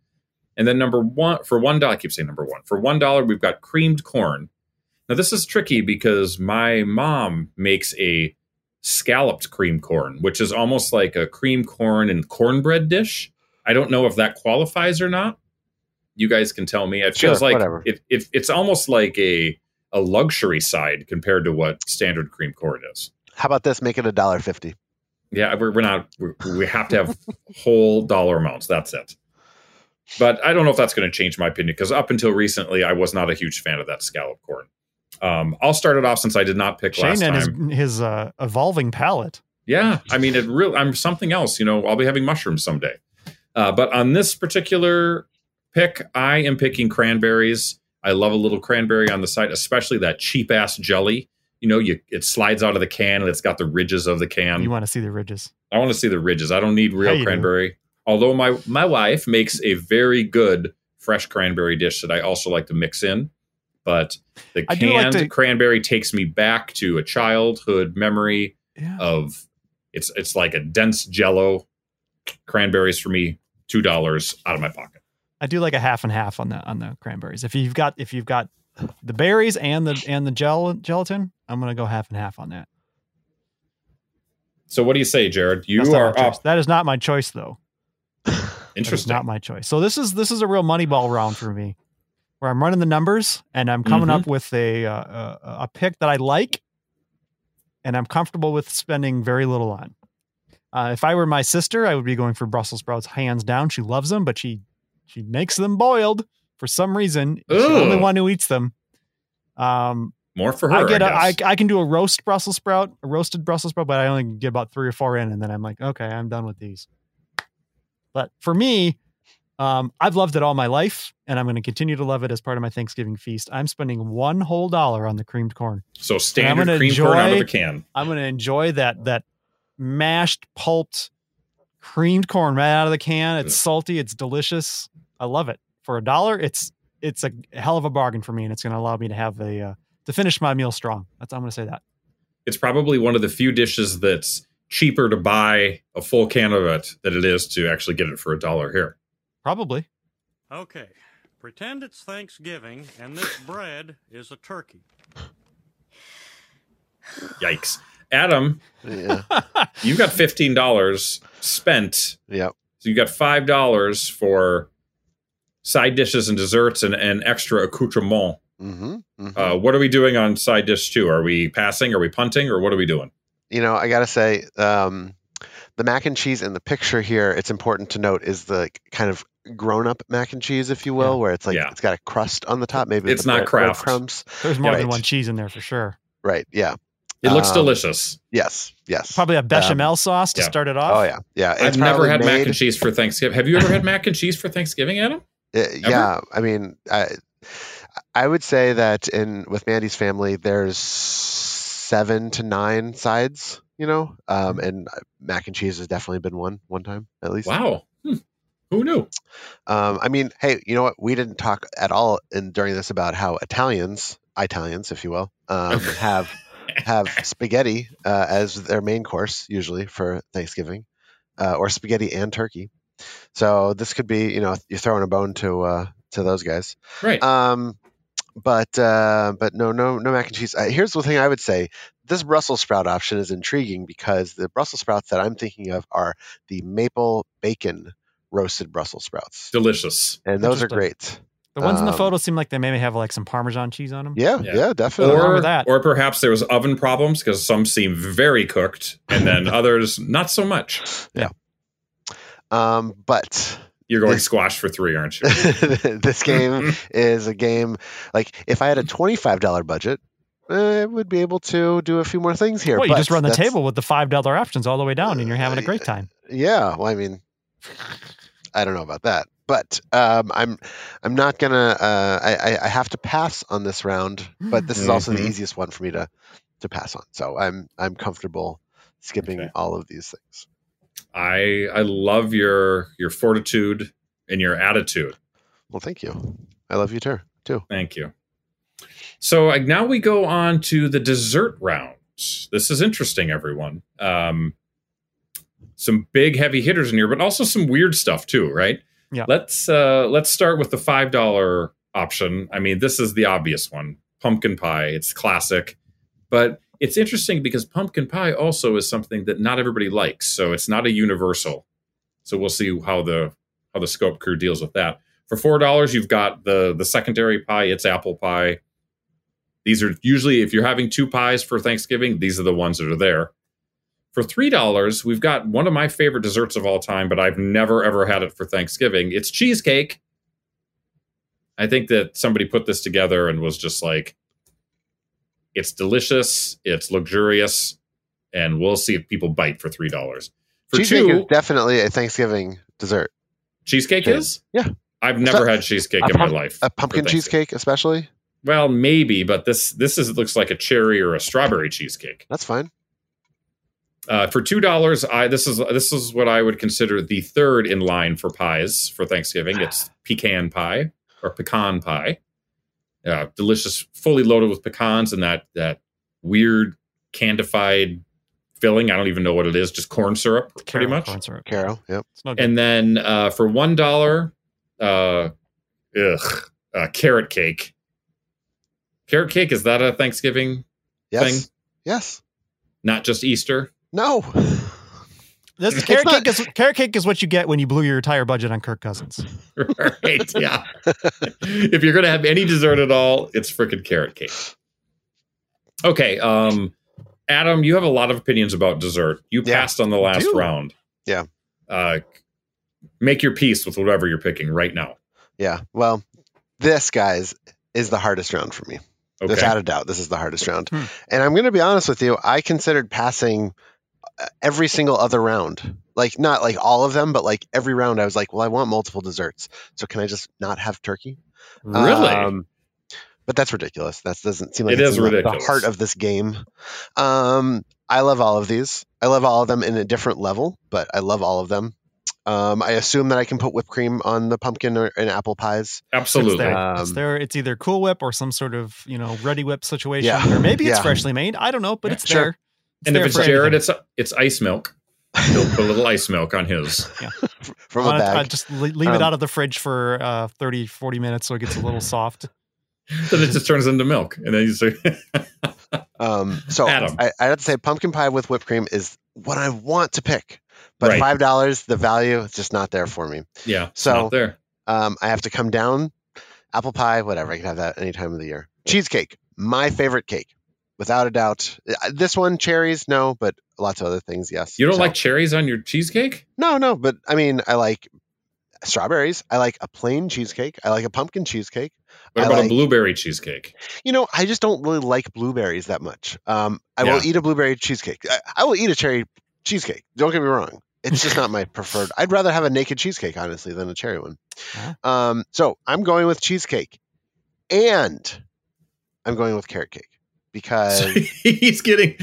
And then number one, for one dollar, I keep saying number one. For one dollar, we've got creamed corn. Now this is tricky because my mom makes a scalloped cream corn, which is almost like a cream corn and cornbread dish. I don't know if that qualifies or not. You guys can tell me. It Sure, feels like whatever. it, it, it's almost like a a luxury side compared to what standard cream corn is. How about this? Make it a dollar fifty. Yeah, we're, we're not. We're, we have to have whole dollar amounts. That's it. But I don't know if that's going to change my opinion because up until recently, I was not a huge fan of that scallop corn. Um, I'll start it off since I did not pick last and time. his his uh, evolving palate. Yeah, I mean, it really. I'm something else. You know, I'll be having mushrooms someday. Uh, but on this particular pick, I am picking cranberries. I love a little cranberry on the side, especially that cheap ass jelly. You know, you it slides out of the can and it's got the ridges of the can. you want to see the ridges? I want to see the ridges. I don't need real do. cranberry. Although my my wife makes a very good fresh cranberry dish that I also like to mix in. But the I do like canned to- cranberry takes me back to a childhood memory Yeah. of it's it's like a dense jello. Cranberries for me, two dollars out of my pocket. I do like a half and half on the on the cranberries. If you've got if you've got the berries and the and the gel gelatin, I'm gonna go half and half on that. So what do you say, Jared? You That's are up. That is not my choice though. Interesting. not my choice. So this is this is a real money ball round for me, where I'm running the numbers and I'm coming Mhm. up with a, uh, a a pick that I like, and I'm comfortable with spending very little on. Uh, if I were my sister, I would be going for Brussels sprouts hands down. She loves them, but she she makes them boiled for some reason. She's the only one who eats them. Um, More for her. I get I a, I. I can do a roast Brussels sprout, a roasted Brussels sprout, but I only get about three or four in, and then I'm like, okay, I'm done with these. But for me, um, I've loved it all my life, and I'm going to continue to love it as part of my Thanksgiving feast. I'm spending one whole dollar on the creamed corn. so standard gonna corn out of can. I'm going to enjoy that that mashed, pulped, creamed corn right out of the can. It's salty, it's delicious. I love it. For a dollar, it's it's a hell of a bargain for me, and it's going to allow me to have a uh, to finish my meal strong. That's I'm going to say that. it's probably one of the few dishes that's cheaper to buy a full can of it than it is to actually get it for a dollar here. Probably. Okay, pretend it's Thanksgiving and this bread is a turkey. Yikes. Adam, Yeah. you've got $15 spent. yep. So you got $5 for side dishes and desserts and, and extra accoutrement. Mm-hmm. hmm Uh, what are we doing on side dish two? Are we passing? Are we punting? Or what are we doing? you know, I gotta say, um, the mac and cheese in the picture here, it's important to note, is the kind of grown-up mac and cheese, if you will, Yeah. where it's like Yeah. it's got a crust on the top, maybe It's the not bread- Kraft. breadcrumbs. There's more than one cheese in there for sure. Right. Yeah. It looks Um, delicious. Yes, yes. Probably a bechamel sauce to yeah. start it off. Oh yeah, yeah. I've never probably had mac and cheese for Thanksgiving. Have you ever had mac and cheese for Thanksgiving, Adam? Uh, yeah, I mean, I, I would say that in with Mandy's family, there's seven to nine sides. You know, um, and mac and cheese has definitely been one one time at least. Wow. Hmm. Who knew? Um, I mean, hey, you know what? We didn't talk at all in during this about how Italians, Italians, if you will, um, have have spaghetti uh, as their main course usually for Thanksgiving, uh, or spaghetti and turkey. So this could be, you know, you're throwing a bone to uh, to those guys. Right. Um, but uh, but no no no mac and cheese. Uh, here's the thing I would say: this Brussels sprout option is intriguing because the Brussels sprouts that I'm thinking of are the maple bacon roasted Brussels sprouts, Delicious. and those are Interesting. great. The ones in the Um, photo seem like they maybe have like some Parmesan cheese on them. Yeah, Yeah. yeah, definitely. wrong Or, that? or perhaps there was oven problems because some seem very cooked and then others not so much. Yeah. Um, but You're going This- squash for three, aren't you? this game is a game like if I had a twenty five dollar budget, I would be able to do a few more things here. Well, you but just run the table with the five dollar options all the way down, and you're having a great time. Yeah, well, I mean, I don't know about that, but um, I'm I'm not gonna. Uh, I I- I have to pass on this round, but this is also the Mhm. easiest one for me to to pass on. So I'm I'm comfortable skipping Okay. all of these things. I I love your your fortitude and your attitude. Well, thank you. I love you too. Too. Thank you. So like, now we go on to the dessert round. This is interesting, everyone. Um, some big heavy hitters in here, but also some weird stuff too, right? Yeah. Let's uh, let's start with the five dollar option. I mean, this is the obvious one: pumpkin pie. It's classic, but it's interesting because pumpkin pie also is something that not everybody likes. So it's not a universal. So we'll see how the how the scope crew deals with that. For four dollars, you've got the the secondary pie. It's apple pie. These are usually if you're having two pies for Thanksgiving, these are the ones that are there. For three dollars, we've got one of my favorite desserts of all time, but I've never ever had it for Thanksgiving. It's cheesecake. I think that somebody put this together and was just like, it's delicious, it's luxurious, and we'll see if people bite for three dollars. For Cheesecake two, is definitely a Thanksgiving dessert. cheesecake Sure. is. Yeah. I've never had cheesecake in my life. A pumpkin cheesecake, especially. Well, maybe, but this this is looks like a cherry or a strawberry cheesecake. That's fine. Uh, for two dollars, I this is this is what I would consider the third in line for pies for Thanksgiving. It's pecan pie or pecan pie, uh, delicious, fully loaded with pecans and that that weird candified filling. I don't even know what it is, just corn syrup, pretty Caramel much. corn syrup. Karo. Yep. It's no. And then uh, for one dollar, uh, ugh, uh, carrot cake. Carrot cake is that a Thanksgiving Yes. thing? Yes. Not just Easter. No. This carrot not- cake is carrot cake is what you get when you blew your entire budget on Kirk Cousins. right? Yeah. if you're gonna have any dessert at all, it's freaking carrot cake. Okay, um, Adam, you have a lot of opinions about dessert. You Yeah, passed on the last round. Yeah. Uh, make your peace with whatever you're picking right now. Yeah. Well, this guys is the hardest round for me. Okay. Without a doubt, this is the hardest round. Hmm. And I'm going to be honest with you. I considered passing every single other round. Like not like all of them, but like every round, I was like, well, I want multiple desserts. So can I just not have turkey? Really? Um, but that's ridiculous. That doesn't seem like It it's is the- ridiculous. The heart of this game. Um, I love all of these. I love all of them in a different level, but I love all of them. Um, I assume that I can put whipped cream on the pumpkin or and apple pies. It's Absolutely. there. it's Um, there. It's either Cool Whip or some sort of you know Reddi-wip situation, Yeah. or maybe it's Yeah. freshly made. I don't know, but Yeah, it's sure. there. And if it's Jared, anything. it's it's ice milk. He'll put a little ice milk on his. from I a wanna- I bag. just le- leave it Um, out of the fridge for uh, 30, 40 minutes so it gets a little soft. then it just turns into milk, and then you say, Um, so Adam. I, I have to say, pumpkin pie with whipped cream is what I want to pick. But Right. five dollars, the value is just not there for me. "Yeah, So- not there." Um, I have to come down. Apple pie, whatever. I can have that any time of the year. Cheesecake, my favorite cake, without a doubt. Uh, This one, cherries, no, but lots of other things, yes. You don't So- like cherries on your cheesecake? No, no, but I mean, I like. strawberries. I like a plain cheesecake. I like a pumpkin cheesecake. What I about like- a blueberry cheesecake? You know, I just don't really like blueberries that much. Um, I Yeah. will eat a blueberry cheesecake. I, I will eat a cherry cheesecake. Don't get me wrong. It's just not my preferred. I'd rather have a naked cheesecake, honestly, than a cherry one. Um, so I'm going with cheesecake, and I'm going with carrot cake because He's getting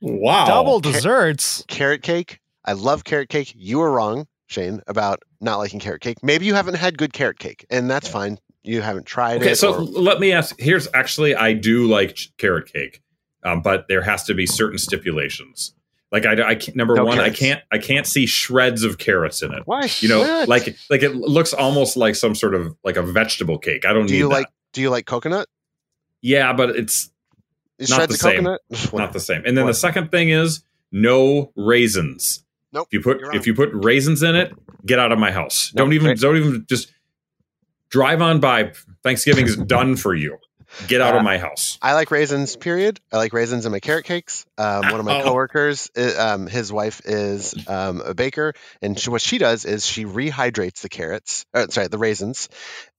wow Double Ca- desserts. carrot cake. I love carrot cake. You were wrong, Shane, about not liking carrot cake. Maybe you haven't had good carrot cake, and that's fine. You haven't tried Okay, it. so or- let me ask. Here's actually, I do like ch- carrot cake, um, but there has to be certain stipulations. Like I, I can't, number No one, carrots. I can't, I can't see shreds of carrots in it. Why? You know, Why like, like it looks almost like some sort of like a vegetable cake. I don't do need you that. like? Do you like coconut? Yeah, but it's Not the same. Not the same. And then What? the second thing is no raisins. Nope. If you put if you put raisins in it, get out of my house. Nope, don't even right. don't even just drive on by. Thanksgiving is done for you. Get out Uh, of my house. I like raisins. Period. I like raisins in my carrot cakes. Um, one of my coworkers, um, his wife is um, a baker, and she, what she does is she rehydrates the carrots. Uh, sorry, the raisins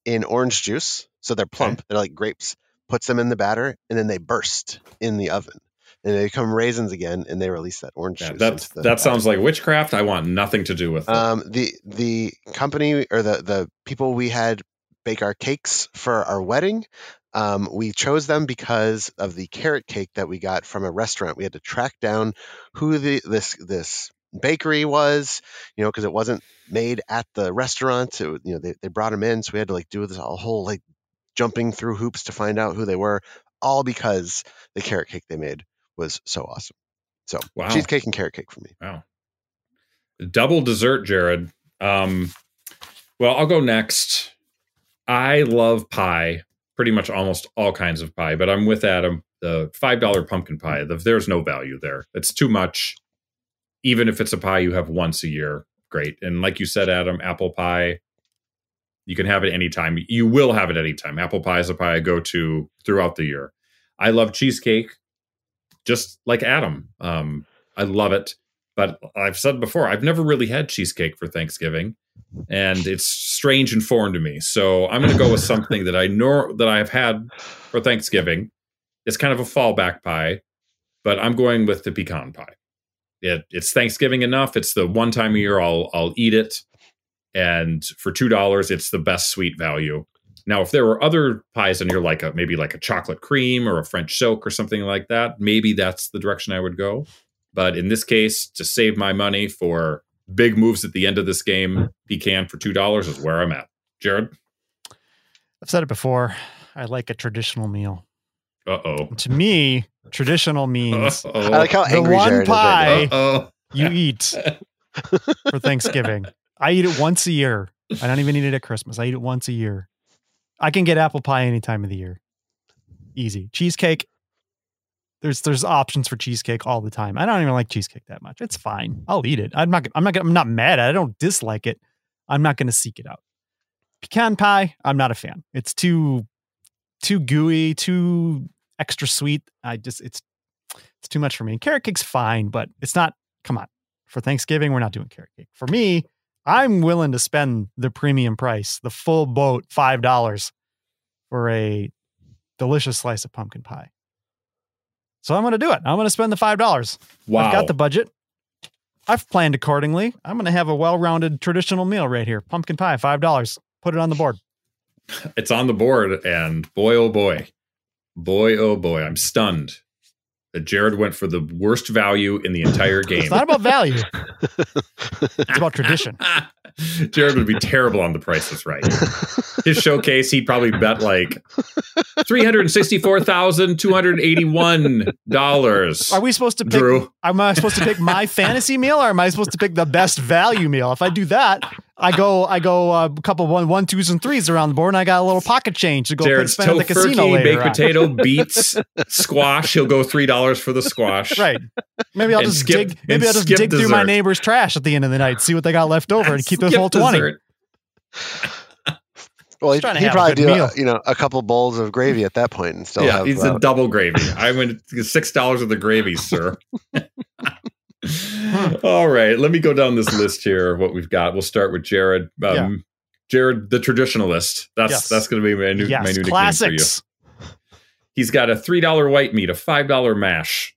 in orange juice, so they're plump. They're like grapes. Puts them in the batter, and then they burst in the oven, and they become raisins again, and they release that orange Yeah, juice. that that batter. sounds like witchcraft. I want nothing to do with it. Um, the the company or the the people we had bake our cakes for our wedding, um, we chose them because of the carrot cake that we got from a restaurant. We had to track down who the this this bakery was, you know, because it wasn't made at the restaurant. It, you know, they, they brought them in, so we had to like do this a whole like jumping through hoops to find out who they were, all because the carrot cake they made was so awesome. So Wow. cheesecake and carrot cake for me. Wow. Double dessert, Jared. Um, well, I'll go next. I love pie, pretty much almost all kinds of pie, but I'm with Adam. The $5 pumpkin pie, the, there's no value there. It's too much. Even if it's a pie you have once a year, great. And like you said, Adam, apple pie, you can have it anytime. You will have it anytime. Apple pie is a pie I go to throughout the year. I love cheesecake, just like Adam. Um, I love it. But I've said before, I've never really had cheesecake for Thanksgiving, and it's strange and foreign to me. So I'm going to go with something that I know that I've had for Thanksgiving. It's kind of a fallback pie, but I'm going with the pecan pie. It, it's Thanksgiving enough. It's the one time a year I'll I'll eat it, and for two dollars, it's the best sweet value. Now, if there were other pies and you're like a maybe like a chocolate cream or a French silk or something like that, maybe that's the direction I would go. But in this case, to save my money for big moves at the end of this game, pecan for two dollars is where I'm at. Jared, I've said it before. I like a traditional meal. uh oh, To me, traditional means Uh-oh. I like how the one Jared is right pie you eat for Thanksgiving. I eat it once a year. I don't even eat it at Christmas. I eat it once a year. I can get apple pie any time of the year. Easy. Cheesecake. There's there's options for cheesecake all the time. I don't even like cheesecake that much. It's fine. I'll eat it. I'm not I'm not I'm not mad at it. I don't dislike it. I'm not going to seek it out. Pecan pie, I'm not a fan. It's too too gooey, too extra sweet. I just it's it's too much for me. And Carrot cake's fine, but it's not come on. For Thanksgiving, we're not doing carrot cake. For me, I'm willing to spend the premium price, the full boat, five dollars for a delicious slice of pumpkin pie. So I'm gonna do it. I'm gonna spend the five dollars. wow! I've got the budget. I've planned accordingly. I'm gonna have a well-rounded traditional meal right here. Pumpkin pie, five dollars. Put it on the board. it's on the board, and boy, oh boy, boy, oh boy, I'm stunned that Jared went for the worst value in the entire game. It's not about value. it's about tradition. Jared would be terrible on the prices right. His showcase, he'd probably bet like three hundred sixty-four thousand two hundred eighty-one dollars. Are we supposed to pick? Drew. Am I supposed to pick my fantasy meal, or am I supposed to pick the best value meal? If I do that, I go, I go uh, a couple one, one, twos, and threes around the board, and I got a little pocket change to go Jared's spend at the casino tofurkey, later. baked on. potato, beets, squash. He'll go three dollars for the squash. Right. Maybe I'll And just skip- dig. Maybe I'll just skip dig through my neighbor's trash at the end of the night, see what they got left over, and keep this whole twenty. Well, he'd, trying to he'd have a probably good do meal. a, you know a couple bowls of gravy at that point and still yeah, have. it's uh, a double gravy. I went six dollars of the gravy, sir. All right, let me go down this list here of what we've got. We'll start with Jared. Um, Yeah. Jared, the traditionalist. That's Yes. that's going to be my new yes, my new classics. nickname for you. He's got a three dollar white meat, a five dollar mash,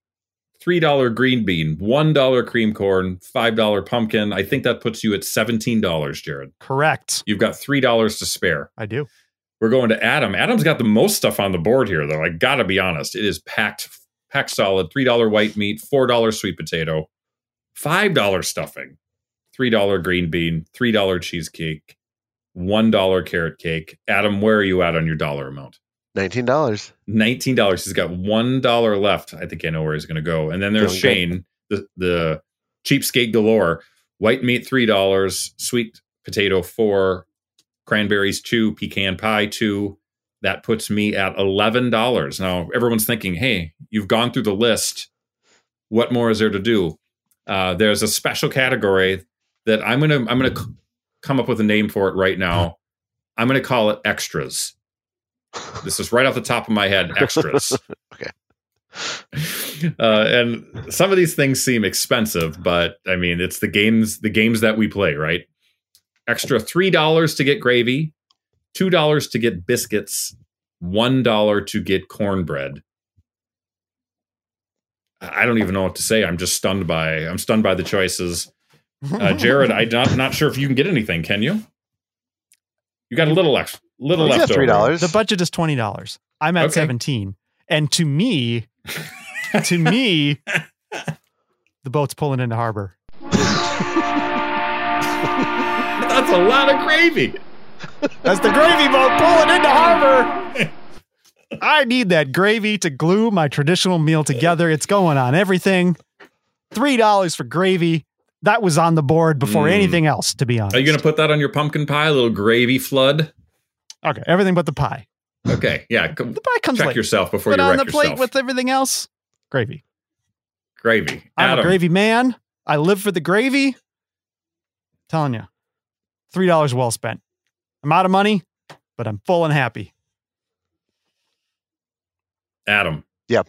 three dollar green bean, one dollar cream corn, five dollar pumpkin. I think that puts you at seventeen dollars, Jared. Correct. You've got three dollars to spare. I do. We're going to Adam. Adam's got the most stuff on the board here, though. I gotta be honest. It is packed, packed solid. Three dollar white meat, four dollar sweet potato, five dollar stuffing, three dollar green bean, three dollar cheesecake, one dollar carrot cake. Adam, where are you at on your dollar amount? Nineteen dollars. Nineteen dollars. He's got one dollar left. I think I know where he's going to go. And then there's Feeling good. Shane, the the cheapskate galore. White meat three dollars, sweet potato four, cranberries two, pecan pie two. That puts me at eleven dollars. Now everyone's thinking, "Hey, you've gone through the list. What more is there to do?" Uh, there's a special category that I'm gonna I'm gonna c- come up with a name for it right now. I'm gonna call it extras. This is right off the top of my head. Extras. okay. Uh, and some of these things seem expensive, but I mean, it's the games the games that we play, right? Extra three dollars to get gravy, two dollars to get biscuits, one dollar to get cornbread. I I don't even know what to say. I'm just stunned by I'm stunned by the choices. Uh, Jared, I'm not, not sure if you can get anything. Can you? You got a little extra, little left over. $3. The budget is twenty dollars. I'm at Okay. seventeen, and to me, to me, the boat's pulling into harbor. That's a lot of gravy. That's the gravy boat pulling into harbor. I need that gravy to glue my traditional meal together. It's going on everything. Three dollars for gravy. That was on the board before Mm. anything else, to be honest. Are you going to put that on your pumpkin pie? A little gravy flood? Okay, everything but the pie. Okay, yeah. The pie comes check later. yourself before Put you on the plate yourself. with everything else. Gravy. gravy. I'm a gravy man. I live for the gravy. telling you, three dollars well spent. I'm out of money, but I'm full and happy. Adam. Yep.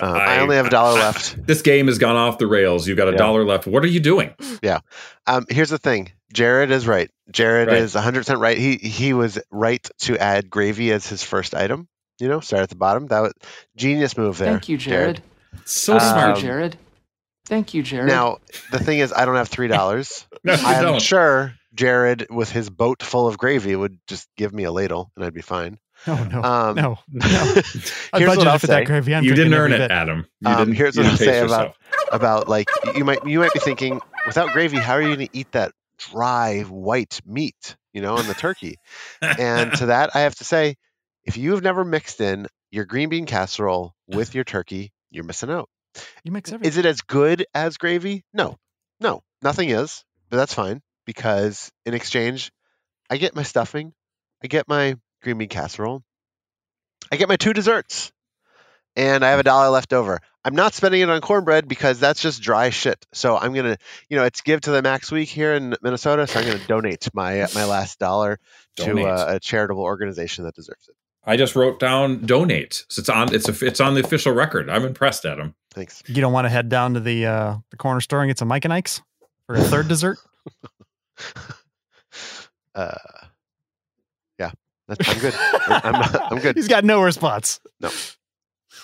Uh, I, only have a dollar left. This game has gone off the rails. You've got a Yeah. dollar left. What are you doing? Yeah. Um, here's the thing. Jared is right. Jared Right. is 100% right. He he was right to add gravy as his first item. You know, start at the bottom. That was genius move there. Thank you, Jared. So Um, Thank you, Jared. Thank you, Jared. Now, the thing is, I don't have three dollars. No, I'm don't. sure Jared, with his boat full of gravy, would just give me a ladle and I'd be fine. No, no, Um, no, no. I here's what budgeted I'll for that say. gravy. I'm you didn't drinking earn every it, bit. Adam. You Um, didn't. here's you what I'll say about about like you might you might be thinking without gravy, how are you going to eat that dry white meat? You know, on the turkey. and to that, I have to say, if you have never mixed in your green bean casserole with your turkey, you're missing out. You mix everything. Is it as good as gravy? No, no, nothing is, but that's fine because in exchange, I get my stuffing, I get my green bean casserole, I get my two desserts, and I have a dollar left over. I'm not spending it on cornbread because that's just dry shit. So I'm gonna, you know, it's give to the max week here in Minnesota, so I'm gonna donate my my last dollar to Donate. uh, a charitable organization that deserves it. I just wrote down donate. So it's on. It's a, It's on the official record. I'm impressed, Adam. Thanks. You don't want to head down to the uh, the corner store and get some Mike and Ike's for a third dessert. Uh, yeah, that's, I'm good. I'm, I'm good. He's got no response. No.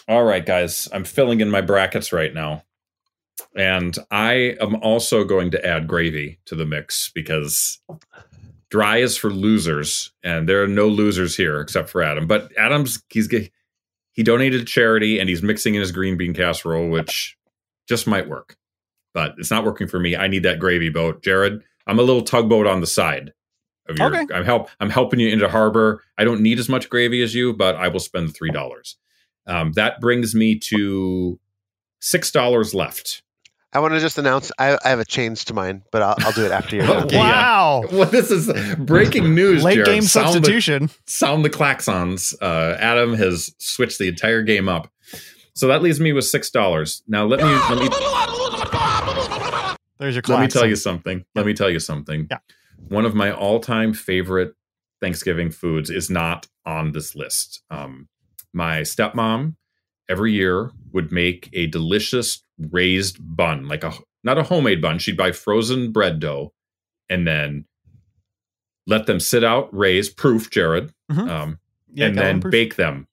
All right, guys. I'm filling in my brackets right now. And I am also going to add gravy to the mix because dry is for losers, and there are no losers here except for Adam. But Adam's he's g- he donated to charity and he's mixing in his green bean casserole, which just might work. But it's not working for me. I need that gravy boat. Jared, I'm a little tugboat on the side of your Okay. I'm help I'm helping you into harbor. I don't need as much gravy as you, but I will spend three dollars. Um, that brings me to six dollars left. I want to just announce I, I have a change to mine, but I'll, I'll do it after you're done. Okay, yeah. Wow. Well, this is breaking news. Late Jared. game Sound the- substitution. sound the klaxons. Uh, Adam has switched the entire game up, so that leaves me with six dollars. Now let me let me There's your let me tell you something. Let me tell you something. Yeah. One of my all-time favorite Thanksgiving foods is not on this list. Um, my stepmom every year would make a delicious raised bun, like a not a homemade bun. She'd buy frozen bread dough and then let them sit out, raise, proof, Jared, Mhm. um, Yeah, and then bake them.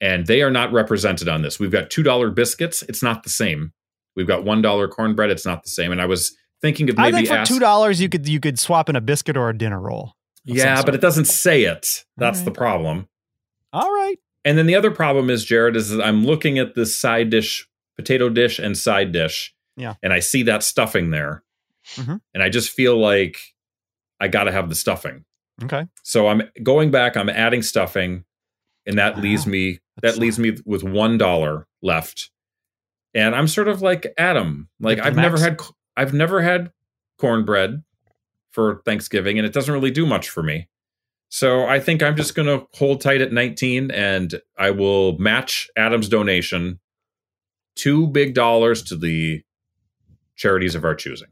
And they are not represented on this. We've got two dollar biscuits. It's not the same. We've got one dollar cornbread. It's not the same. And I was thinking of I think for ask- two dollars you could you could swap in a biscuit or a dinner roll. Yeah, but it doesn't say it. That's the problem. All right. And then the other problem is, Jared, is that I'm looking at this side dish, potato dish and side dish. Yeah. And I see that stuffing there. Mhm. And I just feel like I got to have the stuffing. Okay. So I'm going back, I'm adding stuffing, and that Wow. leaves me that That's- leaves me with one dollar left. And I'm sort of like Adam. Like I've never had I've never had cornbread for Thanksgiving, and it doesn't really do much for me. So I think I'm just gonna hold tight at 19 and I will match Adam's donation two big dollars to the charities of our choosing.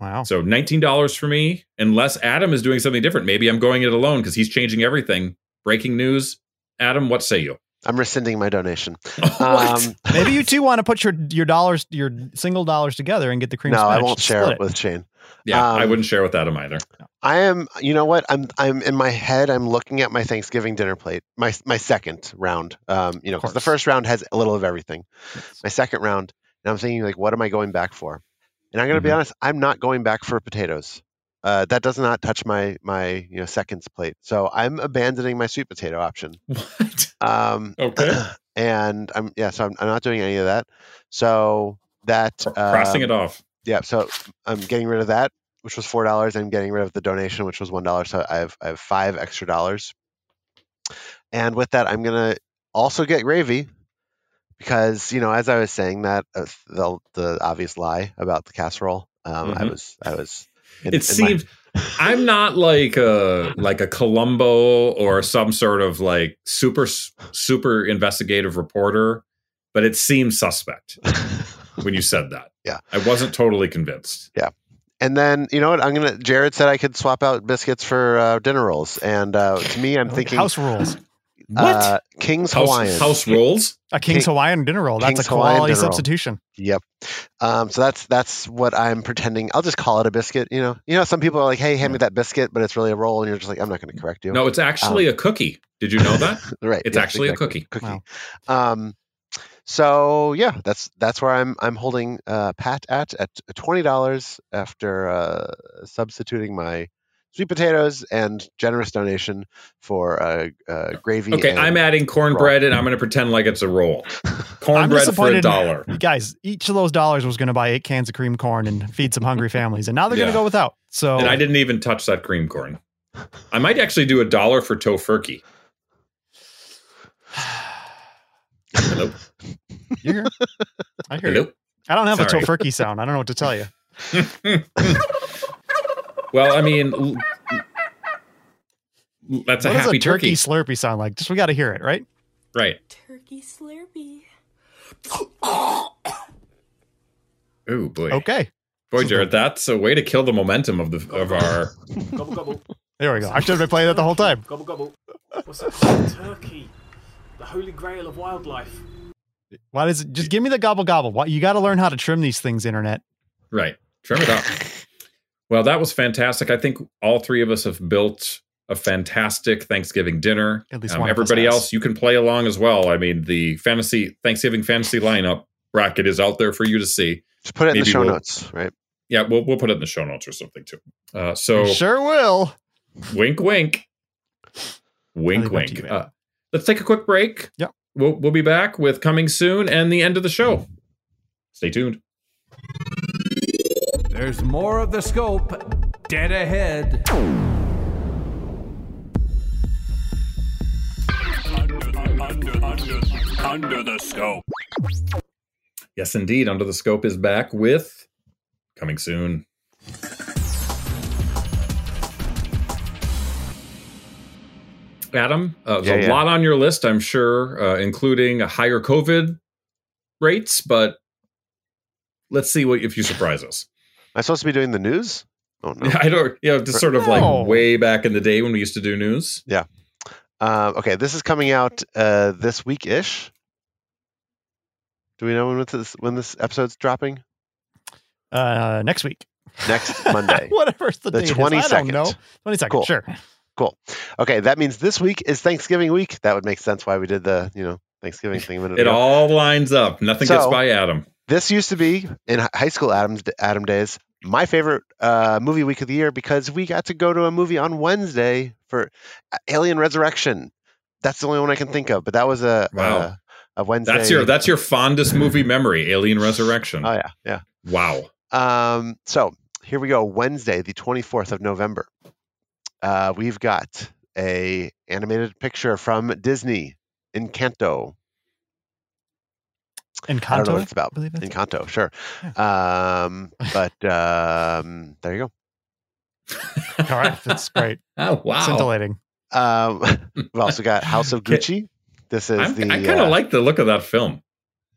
Wow. So $19 for me, unless Adam is doing something different. Maybe I'm going it alone because he's changing everything. Breaking news. Adam, what say you? I'm rescinding my donation. What? Um, Maybe you two want to put your your dollars your single dollars together and get the cream. no, I won't share it with Shane. Yeah, I Um, wouldn't share with Adam either. I am. You know what? I'm. I'm in my head. I'm looking at my Thanksgiving dinner plate. My my second round. Um, you know, because the first round has a little of everything. My second round, and I'm thinking like, what am I going back for? And I'm going to be Mhm. honest. I'm not going back for potatoes. Uh, that does not touch my my you know seconds plate. So I'm abandoning my sweet potato option. What? Um, Okay. and I'm yeah. So I'm, I'm not doing any of that. So that Crossing um, it off. yeah, so I'm getting rid of that, which was four dollars. I'm getting rid of the donation, which was one dollar. So I have I have five extra dollars. And with that, I'm gonna also get gravy because you know, as I was saying that uh, the the obvious lie about the casserole. Um, I Mhm. was I was. In- it in my- seems I'm not like a like a Columbo or some sort of like super super investigative reporter, but it seems suspect when you said that. Yeah. I wasn't totally convinced. Yeah. And then you know what? I'm gonna. Jared said I could swap out biscuits for uh, dinner rolls, and uh, to me, I'm thinking house rules. What? Uh, King's House, Hawaiian. house rolls? A King's King- Hawaiian dinner roll. That's King's a Hawaiian quality dinner roll. substitution. Yep. Um, so that's that's what I'm pretending. I'll just call it a biscuit. You know. You know. Some people are like, "Hey, hand me that biscuit," but it's really a roll, and you're just like, "I'm not going to correct you." No, it's actually a cookie. Did you know that? right. It's yes, actually exactly. a cookie. Cookie. Um, so yeah, that's that's where I'm I'm holding uh, Pat at at twenty dollars after uh, substituting my sweet potatoes and generous donation for uh, uh, gravy. Okay, and I'm adding cornbread and I'm going to pretend like it's a roll. I'm Cornbread for a dollar. You guys, each of those dollars was going to buy eight cans of cream corn and feed some hungry families, and now they're going to go without. So And I didn't even touch that cream corn. I might actually do a dollar for tofurkey. Hello. You're here. I hear Hello. you. I don't have Sorry. a tofurkey sound. I don't know what to tell you. Well, I mean, l- l- that's a what happy a turkey, turkey. slurpee sound like? Just we got to hear it, right? Right. Turkey Slurpee. Oh boy. Okay. Boy, Jared, that's a way to kill the momentum of the of our. Gobble gobble. There we go. I should have been playing that the whole time. Gobble gobble. What's that? Turkey. The holy grail of wildlife. Why does it just give me the gobble gobble? Why, you got to learn how to trim these things, internet. Right. Trim it up. Well, that was fantastic. I think all three of us have built a fantastic Thanksgiving dinner. At least Um, one of us everybody has. else, you can play along as well. I mean, the fantasy Thanksgiving fantasy lineup bracket is out there for you to see. Just put it in the show we'll- notes, right? Yeah, we'll we'll put it in the show notes or something too. Uh, so You sure will. wink, wink, wink, I'll leave it up to wink. you, Uh, let's take a quick break. Yep. We'll we'll be back with coming soon and the end of the show. Stay tuned. There's more of the scope dead ahead. Under the scope. Yes, indeed. Under the Scope is back with coming soon. Adam, uh, there's Yeah, a yeah. lot on your list, I'm sure, uh, including higher COVID rates, but let's see what if you surprise us. Am I supposed to be doing the news? Oh no. I don't, you know, just sort of No. like way back in the day when we used to do news. Yeah. Uh, okay, this is coming out uh, this week ish. Do we know when this when this episode's dropping? Uh, next week. next Monday. Whatever's the, The date is. 22nd. I don't know. 22nd, Cool. sure. Cool. Okay, that means this week is Thanksgiving week. That would make sense why we did the you know Thanksgiving thing a minute It ago. all lines up. Nothing gets by Adam. This used to be in high school Adam's Adam days my favorite uh, movie week of the year because we got to go to a movie on Wednesday for uh, Alien Resurrection. That's the only one I can think of, but that was a Wow. a, a Wednesday. That's your that's your fondest movie memory, Alien Resurrection. oh yeah yeah. Wow. Um, so here we go. Wednesday, the 24th of November. Uh, we've got a animated picture from Disney, Encanto. I don't know what it's about. believe that's it. Encanto, sure. Um, but um, there you go. All right, that's great. Oh wow. Scintillating. Um, we've also got House of Gucci. This is I'm, the. I kind of uh, like the look of that film.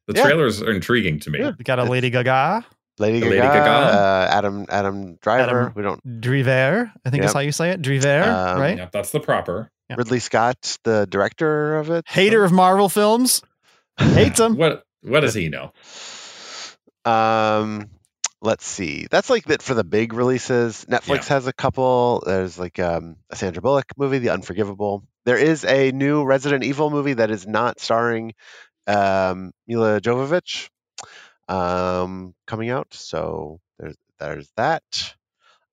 The Yeah. trailers are intriguing to me. We got a Lady Gaga, Lady Lady Gaga, Gaga. Uh, Adam Adam Driver. Adam we don't. Driver. I think Yep. is how you say it. Driver, Um, right? Yep, that's the proper. Yeah. Ridley Scott, the director of it. Hater of Marvel films. Hates them. What what does he know? Um, let's see. That's like that for the big releases. Netflix has a couple. There's like um, a Sandra Bullock movie, The Unforgivable. There is a new Resident Evil movie that is not starring um, Milla Jovovich um, coming out. So there's there's that.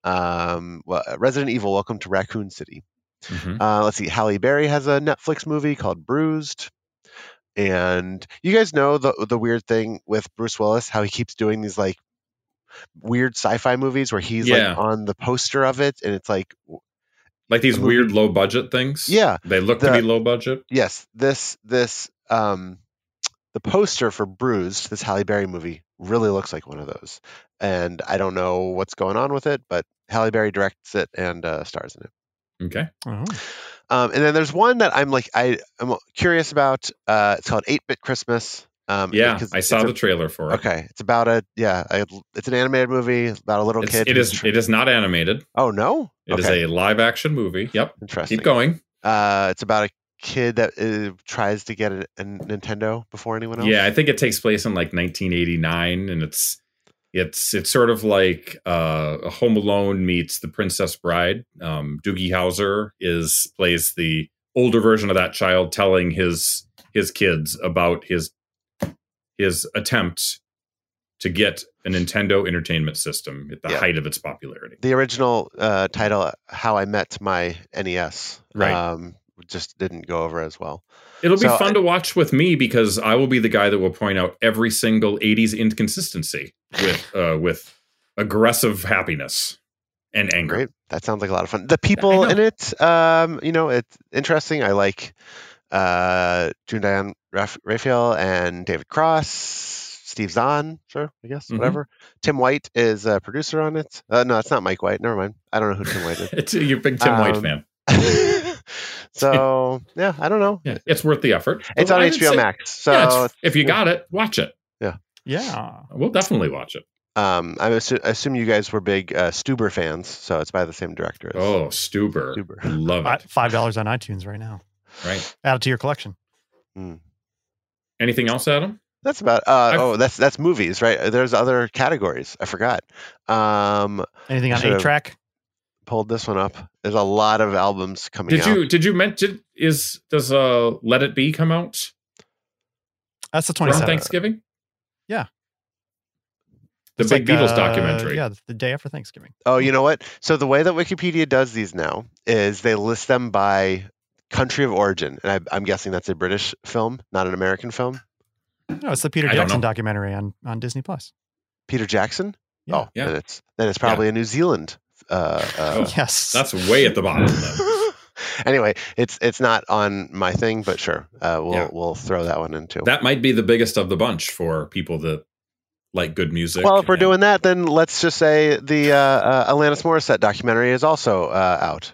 Um, well, Resident Evil: Welcome to Raccoon City. Mhm. Uh, let's see. Halle Berry has a Netflix movie called Bruised. And you guys know the the weird thing with Bruce Willis, how he keeps doing these like weird sci-fi movies where he's Yeah. like on the poster of it, and it's like, Like these movie- weird low budget things. Yeah, They look the- to be low budget. yes, this this um the poster for Bruised, this Halle Berry movie, really looks like one of those. And I don't know what's going on with it, but Halle Berry directs it and uh, stars in it. Okay. Oh. Um, and then there's one that I'm like I am curious about. Uh, it's called Eight Bit Christmas. Um, Yeah, because I saw a- the trailer for it. Okay, it's about a yeah, a, it's an animated movie about a little It's, kid. it is tr- it is not animated. oh no, It is okay. a live action movie. Yep. interesting. Keep going. Uh, it's about a kid that uh, tries to get a, a Nintendo before anyone else. Yeah, I think it takes place in like 1989, and it's it's it's sort of like uh, Home Alone meets The Princess Bride. Um, Doogie Howser is plays the older version of that child, telling his his kids about his his attempt to get a Nintendo Entertainment System at the Yeah. height of its popularity. the original uh, title, "How I Met My NES," Right. um, just didn't go over as well. It'll be So, fun to watch with me because I will be the guy that will point out every single 80s inconsistency with uh, with aggressive happiness and anger. Great, that sounds like a lot of fun. The people in it, um, you know, it's interesting. I like uh, June Diane Raph- Raphael and David Cross, Steve Zahn, sure, I guess, Mhm. whatever. Tim White is a producer on it. Uh, no, it's not Mike White. Never mind. I don't know who Tim White is. It's, you're a big Tim White Um, fan. so yeah, I don't know. Yeah, it's worth the effort. It's Well, on I HBO say- Max. So yeah, it's- it's- if you got it, watch it. Yeah. Yeah. We'll definitely watch it. um, I assu- assume you guys were big uh, Stuber fans, so it's by the same director. As, Oh, Stuber. Stuber. Love it. Five dollars on iTunes right now. Right. Add it to your collection. Anything else, Adam? That's about. Uh, oh, that's that's movies, right? There's other categories. I forgot. Um, Anything on Should've eight track? Pulled this one up. There's a lot of albums coming Did out. you did you mention is does uh Let It Be come out That's the around 27th. Thanksgiving? Yeah. The It's Big like, Beatles uh, documentary. Yeah, the day after Thanksgiving. Oh, you know what? So the way that Wikipedia does these now is they list them by country of origin, and I, I'm guessing that's a British film, not an American film. No, it's the Peter Jackson documentary on, on Disney Plus. Peter Jackson. Yeah. Oh, Yeah. then it's then it's probably a New Zealand. Uh, uh, Oh, yes. That's way at the bottom anyway, it's it's not on my thing, but sure, uh, we'll Yeah. we'll throw that one in too. That might be the biggest of the bunch for people that like good music. well, if we're and- doing that, then let's just say the uh, uh, Alanis Morissette documentary is also uh, out.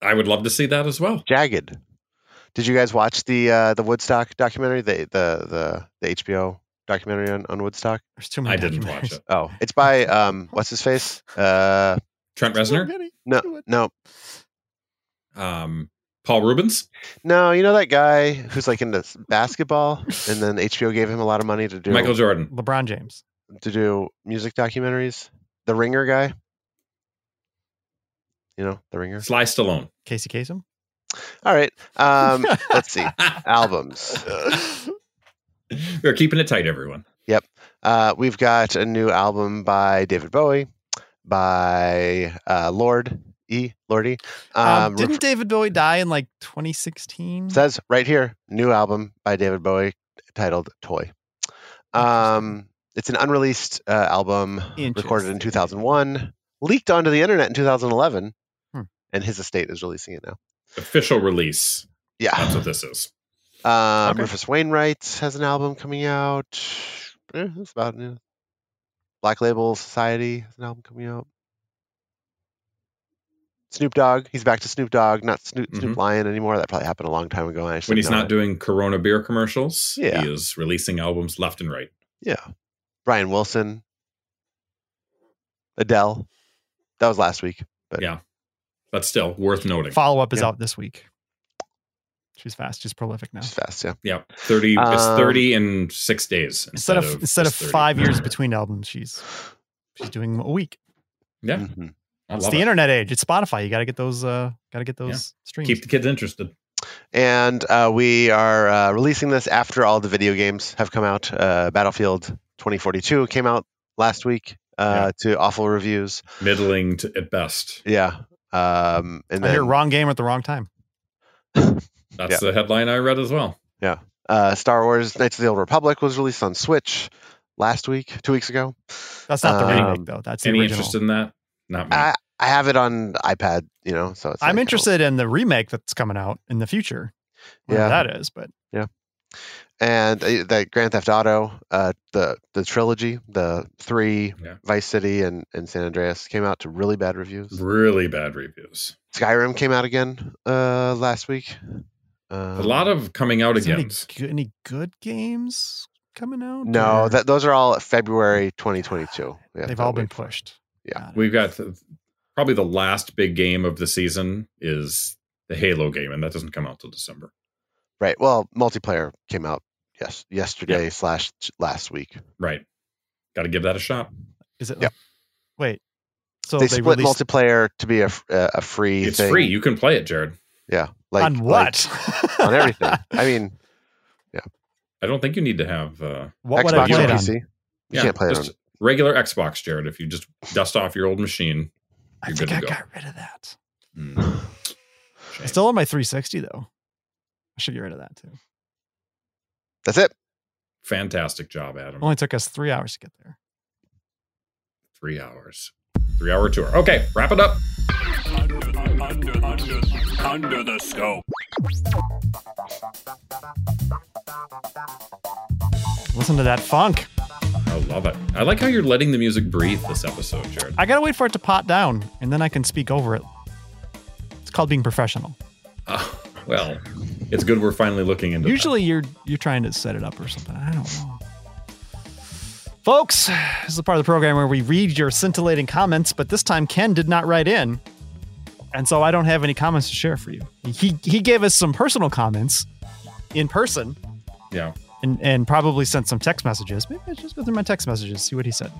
I would love to see that as well. Jagged. Did you guys watch the uh, the Woodstock documentary, the the the, the HBO documentary on, on Woodstock? There's too many I didn't watch it. Oh, it's by um, what's his face? Uh, Trent Reznor, no, no, um, Paul Reubens. no. You know that guy who's like into basketball, and then HBO gave him a lot of money to do Michael Jordan. LeBron James. to do music documentaries. the Ringer guy. You know the Ringer. Sly Stallone. Casey Kasem. All right. Um, let's see albums. We're keeping it tight, everyone. Yep. Uh, we've got a new album by David Bowie, by uh, Lord E. Lordy. Um, didn't David Bowie die in like 2016? says right here, new album by David Bowie titled Toy. Um, it's an unreleased uh, album recorded in 2001, leaked onto the internet in 2011, Hmm. and his estate is releasing it now. Official release. Yeah. That's what this is. Um, Okay. Rufus Wainwright has an album coming out. Eh, that's about it. Black Label Society has an album coming out. Snoop Dogg, he's back to Snoop Dogg, not Snoop, Snoop Lion anymore. That probably happened a long time ago. and I just Mm-hmm. When he's didn't not it. doing Corona beer commercials, Yeah. he is releasing albums left and right. Yeah. Brian Wilson, Adele. That was last week. But yeah, but still worth noting. Follow up is Yeah. out this week. She's fast. She's prolific now. She's fast. Yeah. Yeah, thirty. it's Um, thirty in six days Instead of instead of 30. five years between albums, she's she's doing a week. Yeah, Mm-hmm. It's the it. internet age. It's Spotify. You got to get those. Uh, got to get those streams. Keep the kids interested. And uh, we are uh, releasing this after all the video games have come out. Uh, Battlefield 2042 came out last week uh, to awful reviews. Middling to, at best. Yeah. Um, and I hear wrong game at the wrong time. That's Yeah. the headline I read as well. yeah. Uh, Star Wars Knights of the Old Republic was released on Switch last week, two weeks ago. That's not the Um, remake though. That's the Any original. interest in that? Not me. I, I have it on iPad, you know, so it's I'm like, interested in the remake that's coming out in the future. Whatever Yeah. that is, but Yeah. And uh, that Grand Theft Auto, uh, the the trilogy, the three Yeah. Vice City and, and San Andreas came out to really bad reviews. really bad reviews. Skyrim came out again uh, last week. A lot um, of coming out is again. any, good- any good games coming out? No, or that those are all February 2022. Yeah, they've all been wait for. pushed. Yeah. We've got the, probably the last big game of the season is the Halo game, and that doesn't come out till December. Right. Well, multiplayer came out yes yesterday slash last week. Right. Got to give that a shot. Is it? Yeah. Wait. So they, they, split released multiplayer to be a a free. It's thing. free. You can play it, Jared. Yeah. Like on like what? on everything. I mean, yeah. I don't think you need to have. Uh, what would I Xbox play or it on? PC. You yeah, can't play it just on. regular Xbox, Jared. If you just dust off your old machine, I you're think good I to go. got rid of that. Mm. It's still on my 360 though. I should get rid of that too. That's it. Fantastic job, Adam. Only took us three hours to get there. Three hours. Three hour tour. Okay, wrap it up. Under the scope. Listen to that funk. I love it. I like how you're letting the music breathe this episode, Jared. I gotta wait for it to pot down, and then I can speak over it. It's called being professional. Oh, well, it's good we're finally looking into Usually, you're you're trying to set it up or something. I don't know. Folks, this is the part of the program where we read your scintillating comments, but this time Ken did not write in, and so I don't have any comments to share for you. He he gave us some personal comments in person. Yeah. and and probably sent some text messages. Maybe I should just go through my text messages, see what he said.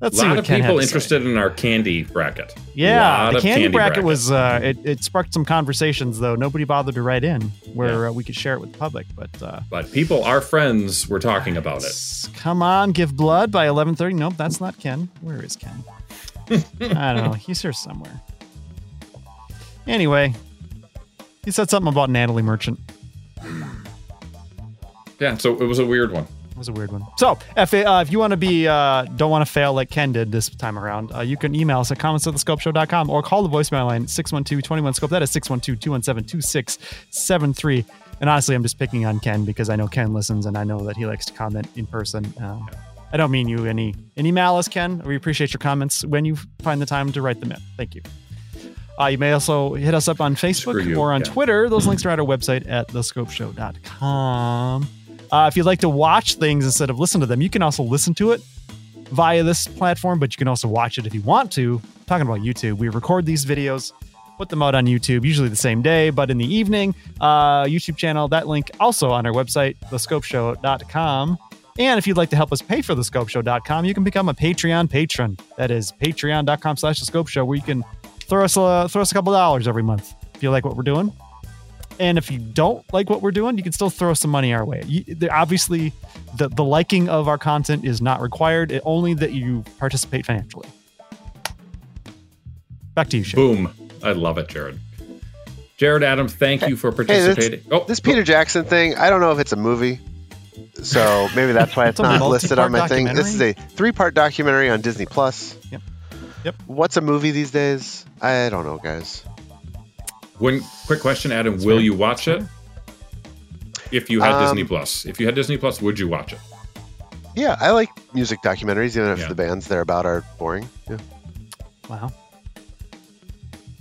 Let's a lot of Ken people interested in our candy bracket. Yeah, the of candy, bracket, bracket. was uh, it, it sparked some conversations though. Nobody bothered to write in where uh, we could share it with the public. But uh, But people, our friends, were talking about it. come on, give blood by eleven thirty. Nope, that's not Ken. Where is Ken? I don't know. He's here somewhere. Anyway, he said something about Natalie Merchant. Yeah, so it was a weird one. It was a weird one. So, if, uh, if you want to be, uh, don't want to fail like Ken did this time around, uh, you can email us at comments at thescopeshow.com or call the voicemail line at 612-21-SCOPE. That is 612-217-2673. And honestly, I'm just picking on Ken because I know Ken listens and I know that he likes to comment in person. Uh, I don't mean you any any malice, Ken. We appreciate your comments when you find the time to write them in. Thank you. Uh, you may also hit us up on Facebook you, or on Ken. Twitter. Those links are at our website at thescopeshow.com. Uh, if you'd like to watch things instead of listen to them, you can also listen to it via this platform, but you can also watch it if you want to. talking about YouTube, we record these videos, put them out on YouTube, usually the same day, but in the evening. Uh, YouTube channel, that link also on our website, thescopeshow.com. And if you'd like to help us pay for the scopeshow.com, you can become a Patreon patron. That is patreon.com slash the scope show, where you can throw us a, throw us a couple dollars every month if you like what we're doing. And if you don't like what we're doing, you can still throw some money our way. You, obviously, the, the liking of our content is not required, it, only that you participate financially. Back to you, Shane. Boom. I love it, Jared. Jared Adams, thank you for Hey, this, participating. oh, this Peter oh. Jackson thing, I don't know if it's a movie. So maybe that's why it's It's not listed on my thing. This is a three part documentary on Disney Plus. Yep. Yep. What's a movie these days? I don't know, guys. One quick question, Adam. will you watch it? If you had Um, Disney Plus. If you had Disney Plus, would you watch it? Yeah, I like music documentaries, even if Yeah. the bands they're about are boring. Yeah. Wow.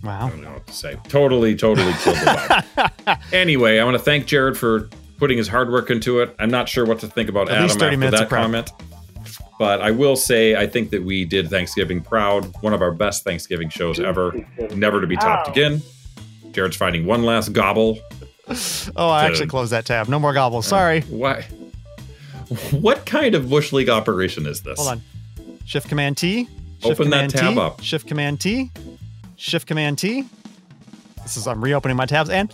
Wow. I don't know what to say. Totally, totally killed the vibe. anyway, I want to thank Jared for putting his hard work into it. I'm not sure what to think about At Adam least 30 after minutes that of comment. But I will say, I think that we did Thanksgiving proud. One of our best Thanksgiving shows ever. Never to be topped Ow. again. Jared's finding one last gobble. Oh, I to- actually closed that tab. No more gobbles. Sorry. Uh, why? What kind of Bush League operation is this? Hold on. Shift Command T. Shift Open that Command tab T, up. Shift Command T. Shift Command T. This is I'm reopening my tabs and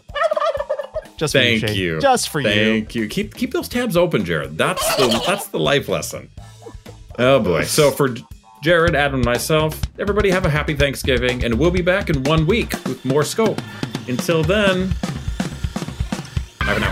just for you, Thank you. Just for you. Thank you. Keep keep those tabs open, Jared. That's the that's the life lesson. Oh boy. So for Jared, Adam, and myself, everybody have a happy Thanksgiving, and we'll be back in one week with more scope. Until then.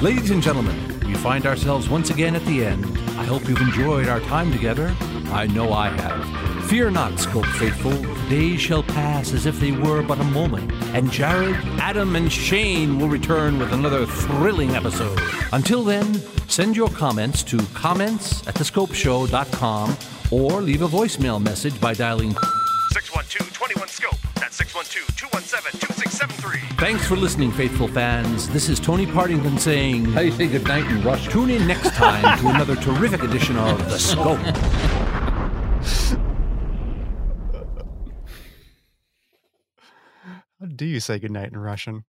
Ladies and gentlemen, we find ourselves once again at the end. I hope you've enjoyed our time together. I know I have. Fear not, Scope Faithful. Days shall pass as if they were but a moment, and Jared, Adam, and Shane will return with another thrilling episode. Until then, send your comments to comments at thescopeshow.com or leave a voicemail message by dialing 612-21-SCOPE. That's 612-217-2673. Thanks for listening, faithful fans. This is Tony Partington saying, How do you say goodnight in Russian? Tune in next time to another terrific edition of The Scope. How do you say goodnight in Russian?